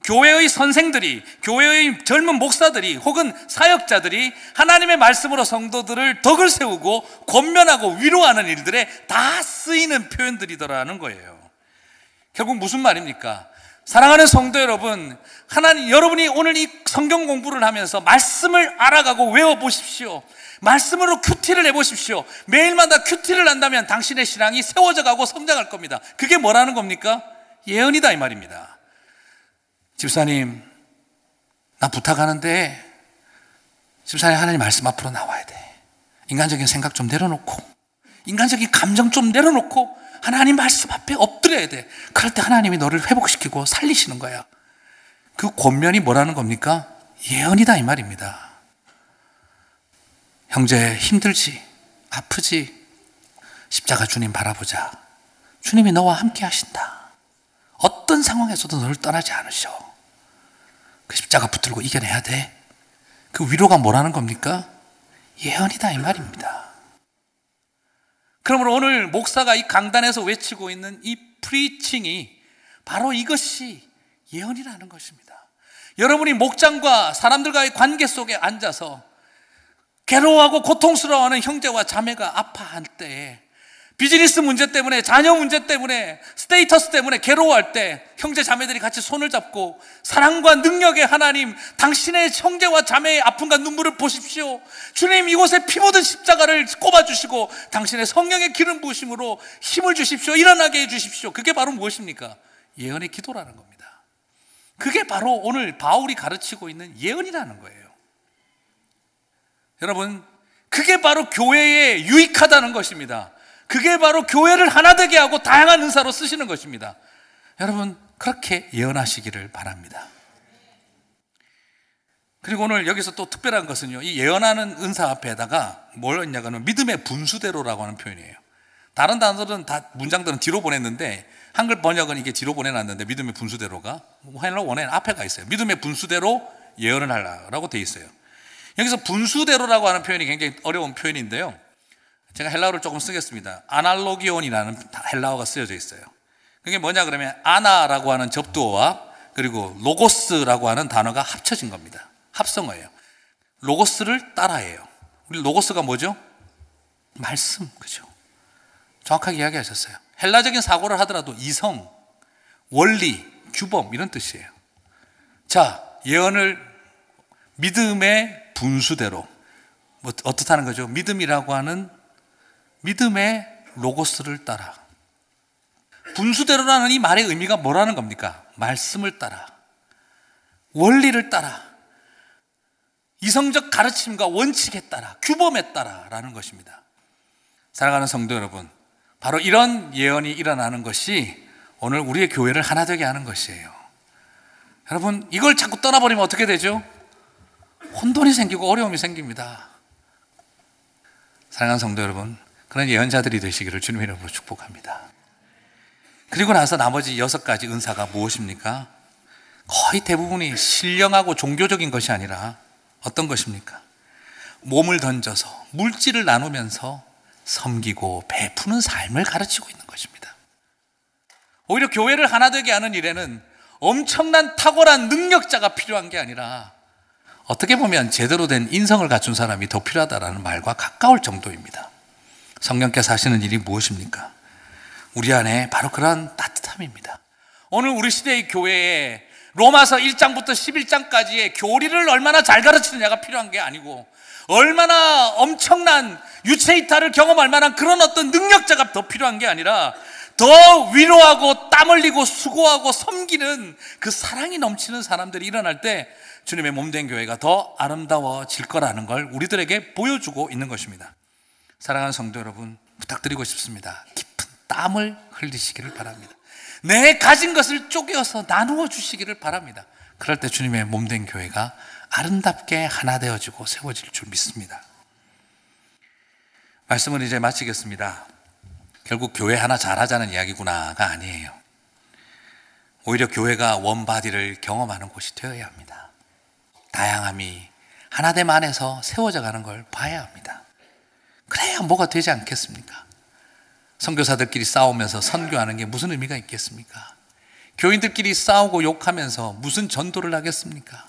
교회의 선생들이, 교회의 젊은 목사들이 혹은 사역자들이 하나님의 말씀으로 성도들을 덕을 세우고 권면하고 위로하는 일들에 다 쓰이는 표현들이더라는 거예요. 결국 무슨 말입니까? 사랑하는 성도 여러분, 하나님, 여러분이 오늘 이 성경 공부를 하면서 말씀을 알아가고 외워보십시오. 말씀으로 큐티를 해보십시오. 매일마다 큐티를 한다면 당신의 신앙이 세워져 가고 성장할 겁니다. 그게 뭐라는 겁니까? 예언이다, 이 말입니다. 집사님, 나 부탁하는데, 집사님 하나님 말씀 앞으로 나와야 돼. 인간적인 생각 좀 내려놓고, 인간적인 감정 좀 내려놓고, 하나님 말씀 앞에 엎드려야 돼. 그럴 때 하나님이 너를 회복시키고 살리시는 거야. 그 권면이 뭐라는 겁니까? 예언이다 이 말입니다. 형제 힘들지 아프지 십자가 주님 바라보자. 주님이 너와 함께 하신다. 어떤 상황에서도 너를 떠나지 않으셔. 그 십자가 붙들고 이겨내야 돼. 그 위로가 뭐라는 겁니까? 예언이다 이 말입니다. 그러므로 오늘 목사가 이 강단에서 외치고 있는 이 preaching이 바로 이것이 예언이라는 것입니다. 여러분이 목장과 사람들과의 관계 속에 앉아서 괴로워하고 고통스러워하는 형제와 자매가 아파할 때에 비즈니스 문제 때문에 자녀 문제 때문에 status 때문에 괴로워할 때 형제 자매들이 같이 손을 잡고 사랑과 능력의 하나님 당신의 형제와 자매의 아픔과 눈물을 보십시오. 주님 이곳에 피 묻은 십자가를 꼽아주시고 당신의 성령의 기름 부으심으로 힘을 주십시오. 일어나게 해주십시오. 그게 바로 무엇입니까? 예언의 기도라는 겁니다. 그게 바로 오늘 바울이 가르치고 있는 예언이라는 거예요. 여러분 그게 바로 교회에 유익하다는 것입니다 그게 바로 교회를 하나 되게 하고 다양한 은사로 쓰시는 것입니다. 여러분, 그렇게 예언하시기를 바랍니다. 그리고 오늘 여기서 또 특별한 것은요, 이 예언하는 은사 앞에다가 뭘 했냐고 하면 믿음의 분수대로라고 하는 표현이에요. 다른 단어들은 다 문장들은 뒤로 보냈는데 한글 번역은 이게 뒤로 보내놨는데 믿음의 분수대로가 헬러 원에 앞에가 있어요. 믿음의 분수대로 예언을 하라고 돼 있어요. 여기서 분수대로라고 하는 표현이 굉장히 어려운 표현인데요. 제가 헬라어를 조금 쓰겠습니다. 아날로기온이라는 헬라어가 쓰여져 있어요. 그게 뭐냐 그러면 아나라고 하는 접두어와 그리고 로고스라고 하는 단어가 합쳐진 겁니다. 합성어예요. 로고스를 따라해요. 우리 로고스가 뭐죠? 말씀, 그죠? 정확하게 이야기하셨어요. 헬라적인 사고를 하더라도 이성, 원리, 규범 이런 뜻이에요. 자, 예언을 믿음의 분수대로 뭐 어떻다는 거죠? 믿음이라고 하는 믿음의 로고스를 따라. 분수대로라는 이 말의 의미가 뭐라는 겁니까? 말씀을 따라. 원리를 따라. 이성적 가르침과 원칙에 따라. 규범에 따라라는 것입니다. 사랑하는 성도 여러분. 바로 이런 예언이 일어나는 것이 오늘 우리의 교회를 하나 되게 하는 것이에요. 여러분, 이걸 자꾸 떠나버리면 어떻게 되죠? 혼돈이 생기고 어려움이 생깁니다. 사랑하는 성도 여러분, 그런 예언자들이 되시기를 주님의 이름으로 축복합니다. 그리고 나서 나머지 여섯 가지 은사가 무엇입니까? 거의 대부분이 신령하고 종교적인 것이 아니라 어떤 것입니까? 몸을 던져서 물질을 나누면서 섬기고 베푸는 삶을 가르치고 있는 것입니다. 오히려 교회를 하나 되게 하는 일에는 엄청난 탁월한 능력자가 필요한 게 아니라 어떻게 보면 제대로 된 인성을 갖춘 사람이 더 필요하다라는 말과 가까울 정도입니다. 성령께서 하시는 일이 무엇입니까? 우리 안에 바로 그런 따뜻함입니다. 오늘 우리 시대의 교회에 로마서 1장부터 11장까지의 교리를 얼마나 잘 가르치느냐가 필요한 게 아니고 얼마나 엄청난 유체 이탈을 경험할 만한 그런 어떤 능력자가 더 필요한 게 아니라 더 위로하고 땀 흘리고 수고하고 섬기는 그 사랑이 넘치는 사람들이 일어날 때 주님의 몸된 교회가 더 아름다워질 거라는 걸 우리들에게 보여주고 있는 것입니다. 사랑하는 성도 여러분, 부탁드리고 싶습니다. 깊은 땀을 흘리시기를 바랍니다. 내 가진 것을 쪼개어서 나누어 주시기를 바랍니다. 그럴 때 주님의 몸된 교회가 아름답게 하나 되어지고 세워질 줄 믿습니다. 말씀을 이제 마치겠습니다. 결국 교회 하나 잘하자는 이야기구나가 아니에요. 오히려 교회가 원바디를 경험하는 곳이 되어야 합니다. 다양함이 하나됨 안에서 세워져 가는 걸 봐야 합니다. 그래야 뭐가 되지 않겠습니까? 선교사들끼리 싸우면서 선교하는 게 무슨 의미가 있겠습니까? 교인들끼리 싸우고 욕하면서 무슨 전도를 하겠습니까?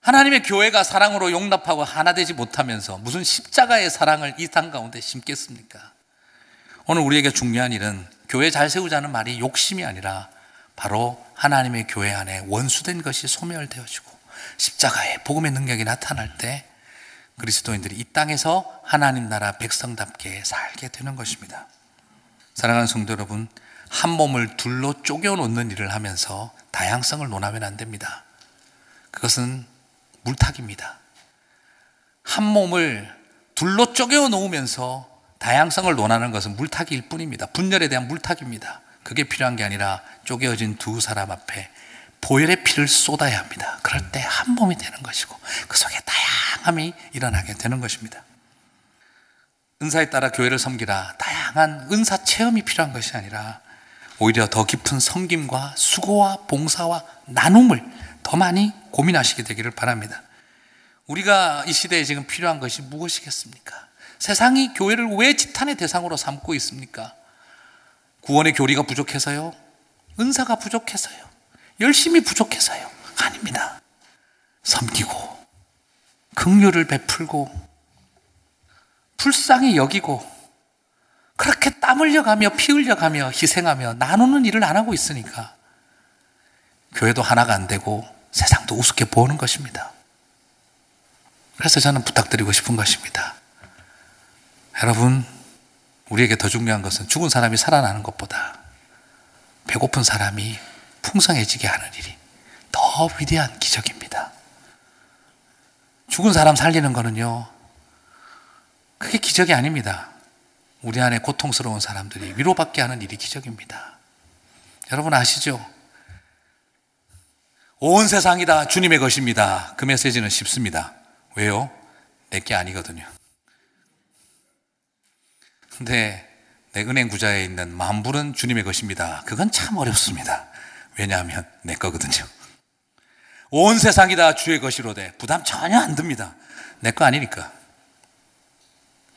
하나님의 교회가 사랑으로 용납하고 하나 되지 못하면서 무슨 십자가의 사랑을 이 땅 가운데 심겠습니까? 오늘 우리에게 중요한 일은 교회 잘 세우자는 말이 욕심이 아니라 바로 하나님의 교회 안에 원수된 것이 소멸되어지고 십자가의 복음의 능력이 나타날 때 그리스도인들이 이 땅에서 하나님 나라 백성답게 살게 되는 것입니다. 사랑하는 성도 여러분, 한 몸을 둘로 쪼개 놓는 일을 하면서 다양성을 논하면 안 됩니다. 그것은 물타기입니다. 한 몸을 둘로 쪼개 놓으면서 다양성을 논하는 것은 물타기일 뿐입니다. 분열에 대한 물타기입니다. 그게 필요한 게 아니라 쪼개어진 두 사람 앞에 보혈의 피를 쏟아야 합니다. 그럴 때 한 몸이 되는 것이고 그 속에 다양함이 일어나게 되는 것입니다. 은사에 따라 교회를 섬기라 다양한 은사 체험이 필요한 것이 아니라 오히려 더 깊은 섬김과 수고와 봉사와 나눔을 더 많이 고민하시게 되기를 바랍니다. 우리가 이 시대에 지금 필요한 것이 무엇이겠습니까? 세상이 교회를 왜 지탄의 대상으로 삼고 있습니까? 구원의 교리가 부족해서요? 은사가 부족해서요? 열심히 부족해서요? 아닙니다. 섬기고, 긍휼을 베풀고, 불쌍히 여기고, 그렇게 땀 흘려가며 피 흘려가며 희생하며 나누는 일을 안 하고 있으니까 교회도 하나가 안 되고 세상도 우습게 보는 것입니다. 그래서 저는 부탁드리고 싶은 것입니다. 여러분, 우리에게 더 중요한 것은 죽은 사람이 살아나는 것보다 배고픈 사람이 풍성해지게 하는 일이 더 위대한 기적입니다. 죽은 사람 살리는 거는요, 그게 기적이 아닙니다. 우리 안에 고통스러운 사람들이 위로받게 하는 일이 기적입니다. 여러분 아시죠? 온 세상이 다 주님의 것입니다. 그 메시지는 쉽습니다. 왜요? 내게 아니거든요. 근데 내 은행 구자에 있는 만불은 주님의 것입니다. 그건 참 어렵습니다. 왜냐하면 내 거거든요. 온 세상이 다 주의 것이로되 부담 전혀 안 듭니다. 내 거 아니니까.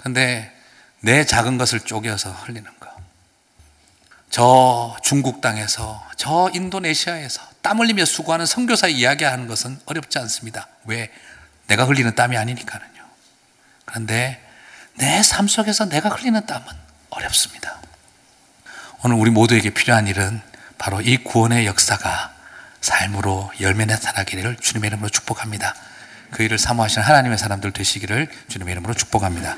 근데 내 작은 것을 쪼개서 흘리는 거. 저 중국 땅에서, 저 인도네시아에서 땀 흘리며 수고하는 선교사 이야기하는 것은 어렵지 않습니다. 왜? 내가 흘리는 땀이 아니니까는요. 그런데 내 삶 속에서 내가 흘리는 땀은 어렵습니다. 오늘 우리 모두에게 필요한 일은 바로 이 구원의 역사가 삶으로 열매 나타나기를 주님의 이름으로 축복합니다. 그 일을 사모하시는 하나님의 사람들 되시기를 주님의 이름으로 축복합니다.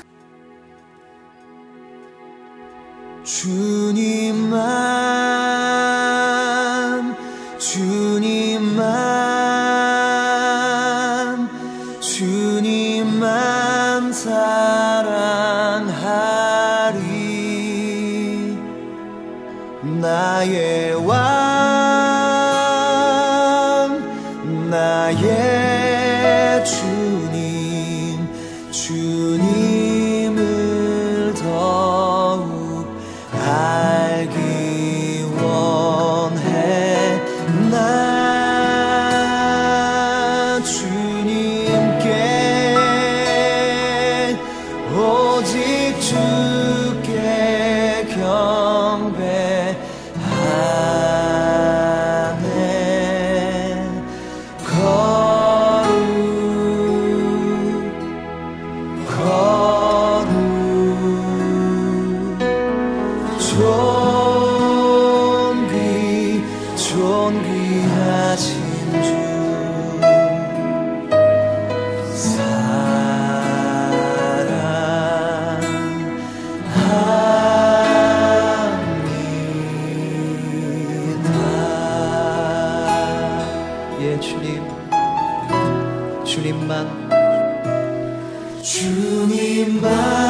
주님만 주님만 주님만 사랑하리 나의 주님만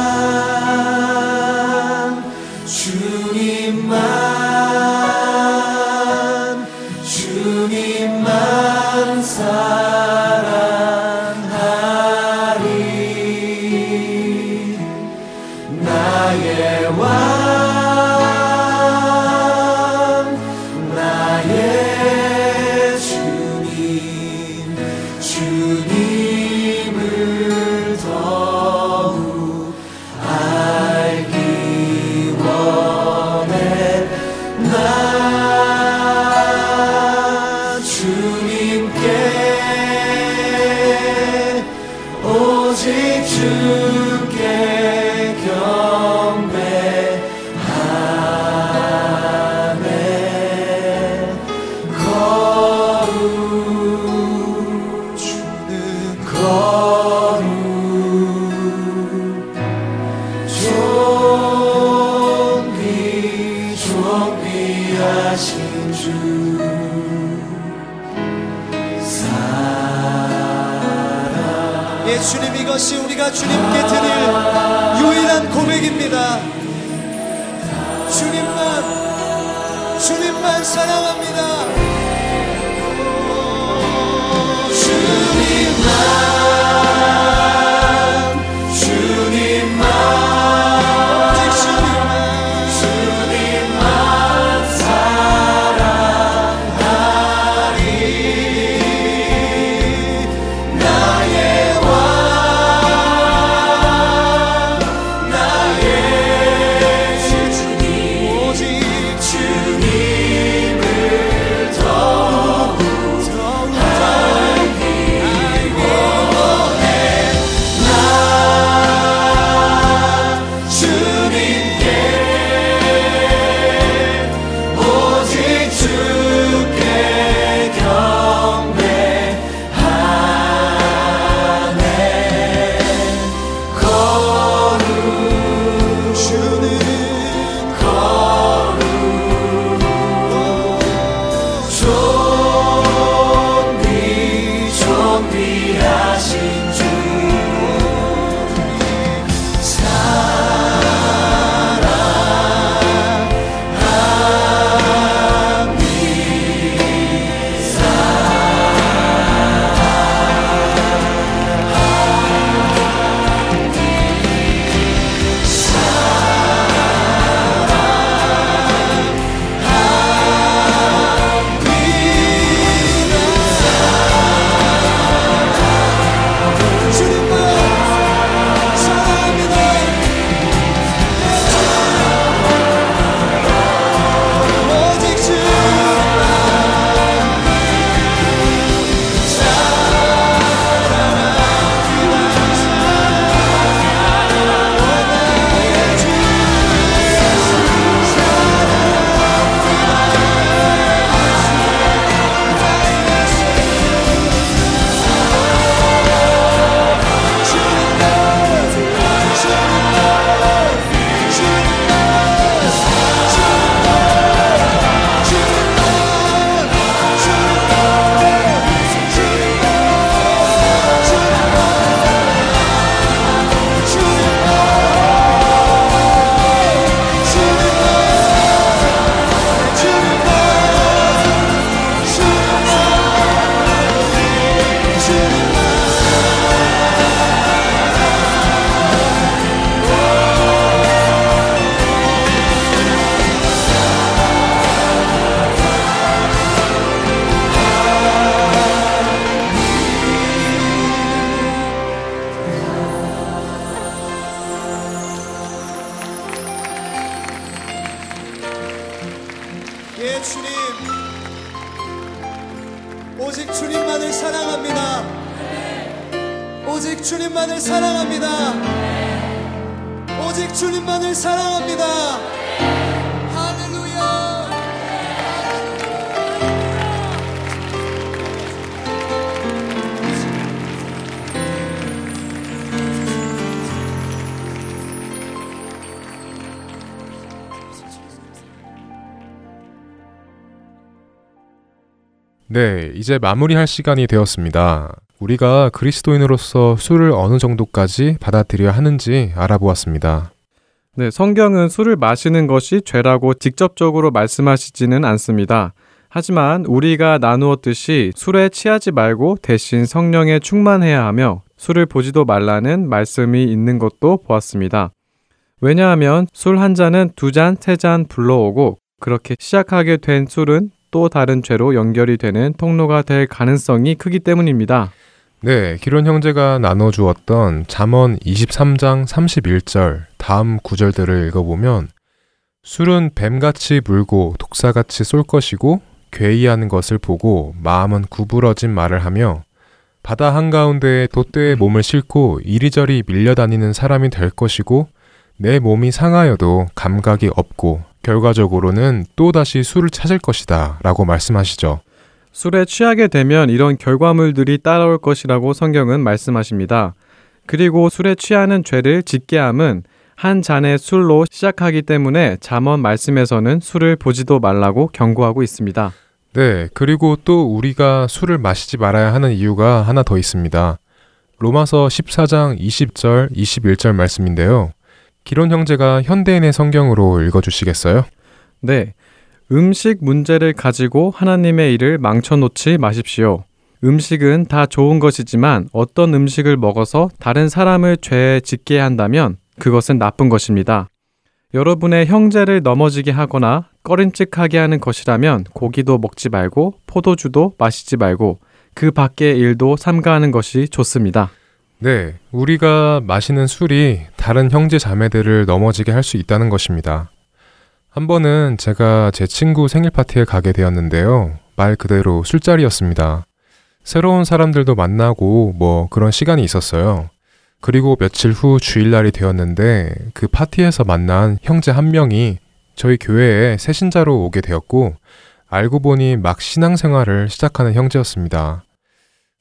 이제 마무리할 시간이 되었습니다. 우리가 그리스도인으로서 술을 어느 정도까지 받아들여야 하는지 알아보았습니다. 네, 성경은 술을 마시는 것이 죄라고 직접적으로 말씀하시지는 않습니다. 하지만 우리가 나누었듯이 술에 취하지 말고 대신 성령에 충만해야 하며 술을 보지도 말라는 말씀이 있는 것도 보았습니다. 왜냐하면 술 한 잔은 두 잔, 세 잔 불러오고 그렇게 시작하게 된 술은 또 다른 죄로 연결이 되는 통로가 될 가능성이 크기 때문입니다. 네, 기론 형제가 나눠주었던 잠언 23장 31절 다음 구절들을 읽어보면 술은 뱀같이 물고 독사같이 쏠 것이고 괴이하는 것을 보고 마음은 구부러진 말을 하며 바다 한가운데에 돛대에 몸을 싣고 이리저리 밀려다니는 사람이 될 것이고 내 몸이 상하여도 감각이 없고 결과적으로는 또다시 술을 찾을 것이다 라고 말씀하시죠. 술에 취하게 되면 이런 결과물들이 따라올 것이라고 성경은 말씀하십니다. 그리고 술에 취하는 죄를 짓게 함은 한 잔의 술로 시작하기 때문에 잠언 말씀에서는 술을 보지도 말라고 경고하고 있습니다. 네, 그리고 또 우리가 술을 마시지 말아야 하는 이유가 하나 더 있습니다. 로마서 14장 20절, 21절 말씀인데요. 기론 형제가 현대인의 성경으로 읽어주시겠어요? 네. 음식 문제를 가지고 하나님의 일을 망쳐놓지 마십시오. 음식은 다 좋은 것이지만 어떤 음식을 먹어서 다른 사람을 죄에 짓게 한다면 그것은 나쁜 것입니다. 여러분의 형제를 넘어지게 하거나 꺼림칙하게 하는 것이라면 고기도 먹지 말고 포도주도 마시지 말고 그 밖의 일도 삼가하는 것이 좋습니다. 네, 우리가 마시는 술이 다른 형제 자매들을 넘어지게 할 수 있다는 것입니다. 한 번은 제가 제 친구 생일 파티에 가게 되었는데요. 말 그대로 술자리였습니다. 새로운 사람들도 만나고 뭐 그런 시간이 있었어요. 그리고 며칠 후 주일날이 되었는데 그 파티에서 만난 형제 한 명이 저희 교회에 새신자로 오게 되었고 알고 보니 막 신앙생활을 시작하는 형제였습니다.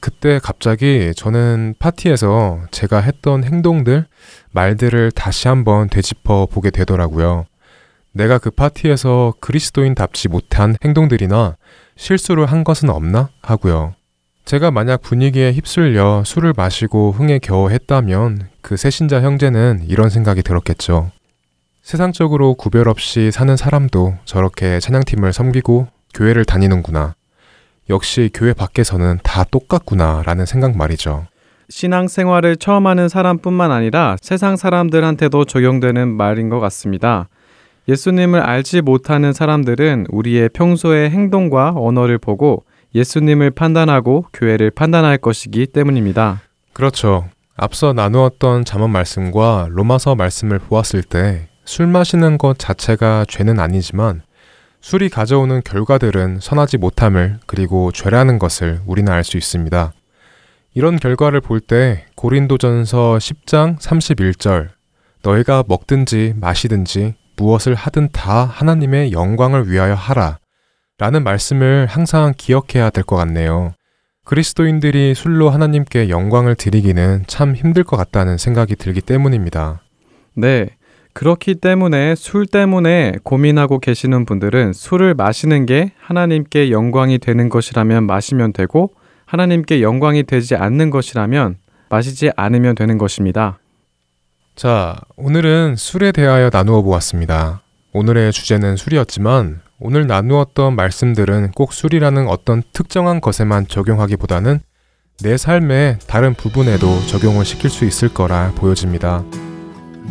그때 갑자기 저는 파티에서 제가 했던 행동들, 말들을 다시 한번 되짚어 보게 되더라고요. 내가 그 파티에서 그리스도인답지 못한 행동들이나 실수를 한 것은 없나? 하고요. 제가 만약 분위기에 휩쓸려 술을 마시고 흥에 겨워 했다면 그 새신자 형제는 이런 생각이 들었겠죠. 세상적으로 구별 없이 사는 사람도 저렇게 찬양팀을 섬기고 교회를 다니는구나. 역시 교회 밖에서는 다 똑같구나 라는 생각 말이죠. 신앙생활을 처음 하는 사람뿐만 아니라 세상 사람들한테도 적용되는 말인 것 같습니다. 예수님을 알지 못하는 사람들은 우리의 평소의 행동과 언어를 보고 예수님을 판단하고 교회를 판단할 것이기 때문입니다. 그렇죠. 앞서 나누었던 잠언 말씀과 로마서 말씀을 보았을 때 술 마시는 것 자체가 죄는 아니지만 술이 가져오는 결과들은 선하지 못함을 그리고 죄라는 것을 우리는 알 수 있습니다. 이런 결과를 볼 때 고린도전서 10장 31절 너희가 먹든지 마시든지 무엇을 하든 다 하나님의 영광을 위하여 하라 라는 말씀을 항상 기억해야 될 것 같네요. 그리스도인들이 술로 하나님께 영광을 드리기는 참 힘들 것 같다는 생각이 들기 때문입니다. 네. 그렇기 때문에 술 때문에 고민하고 계시는 분들은 술을 마시는 게 하나님께 영광이 되는 것이라면 마시면 되고 하나님께 영광이 되지 않는 것이라면 마시지 않으면 되는 것입니다. 자, 오늘은 술에 대하여 나누어 보았습니다. 오늘의 주제는 술이었지만 오늘 나누었던 말씀들은 꼭 술이라는 어떤 특정한 것에만 적용하기보다는 내 삶의 다른 부분에도 적용을 시킬 수 있을 거라 보여집니다.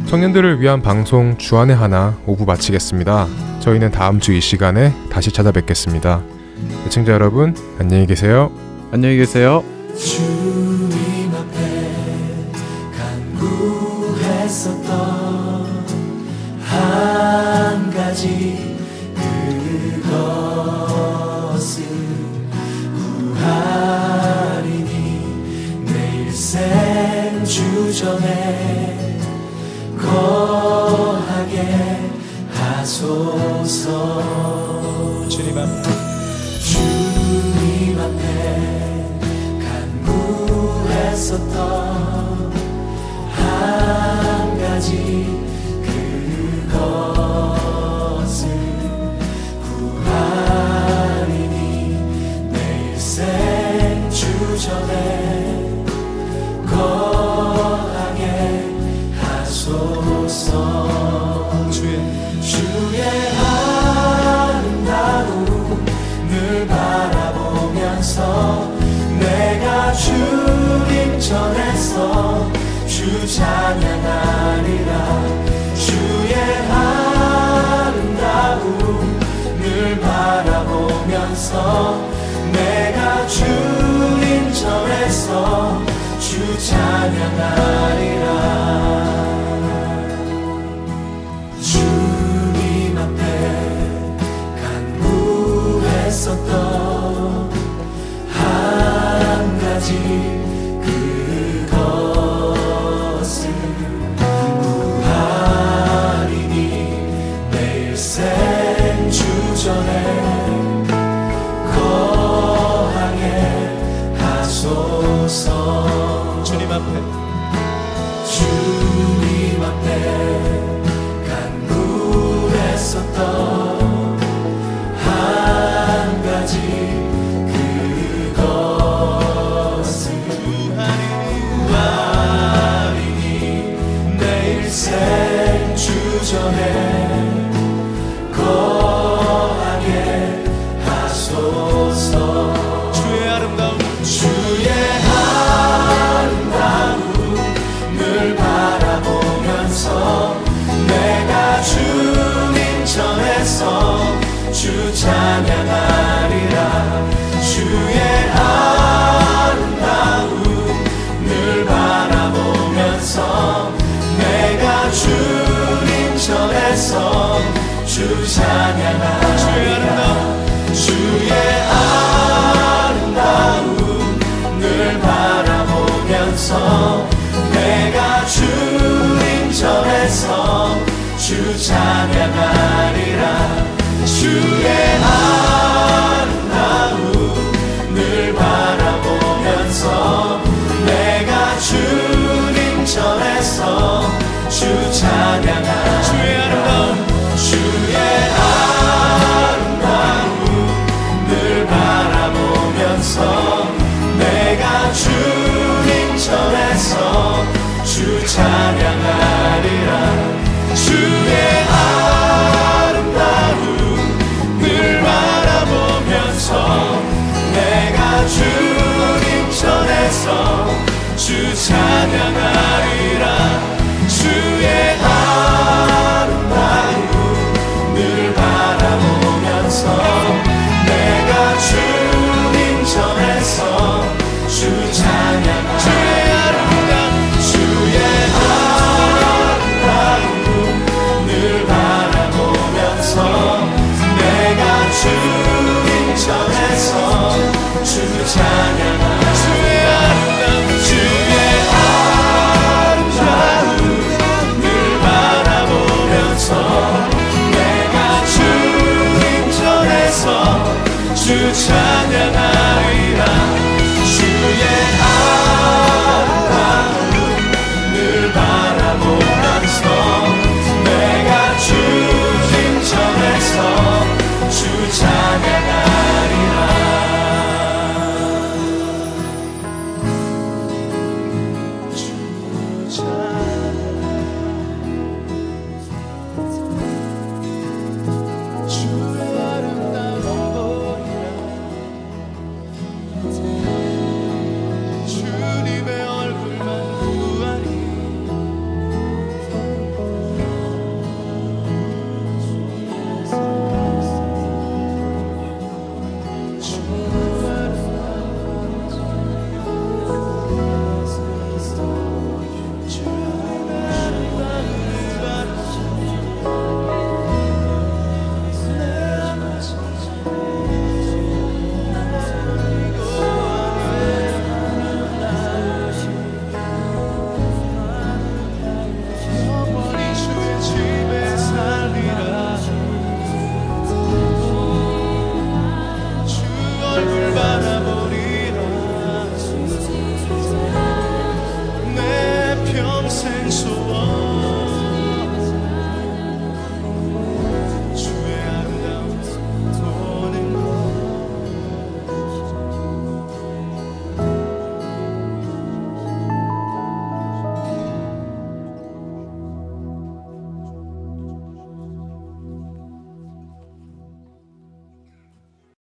청년들을 위한 방송 주안의 하나 오부 마치겠습니다. 저희는 다음 주 이 시간에 다시 찾아뵙겠습니다. 시청자 여러분, 안녕히 계세요. 안녕히 계세요. 주님 앞에 간구했었던 한 가지 그것을 구하리니 내 일생 주전에 거하게 하소서. 주님 앞에. 주님 앞에 간구했었던 하 전에서 주 찬양하리라 주의 아름다움을 바라보면서 내가 주인 전에서 주 찬양하리라 주 찬양하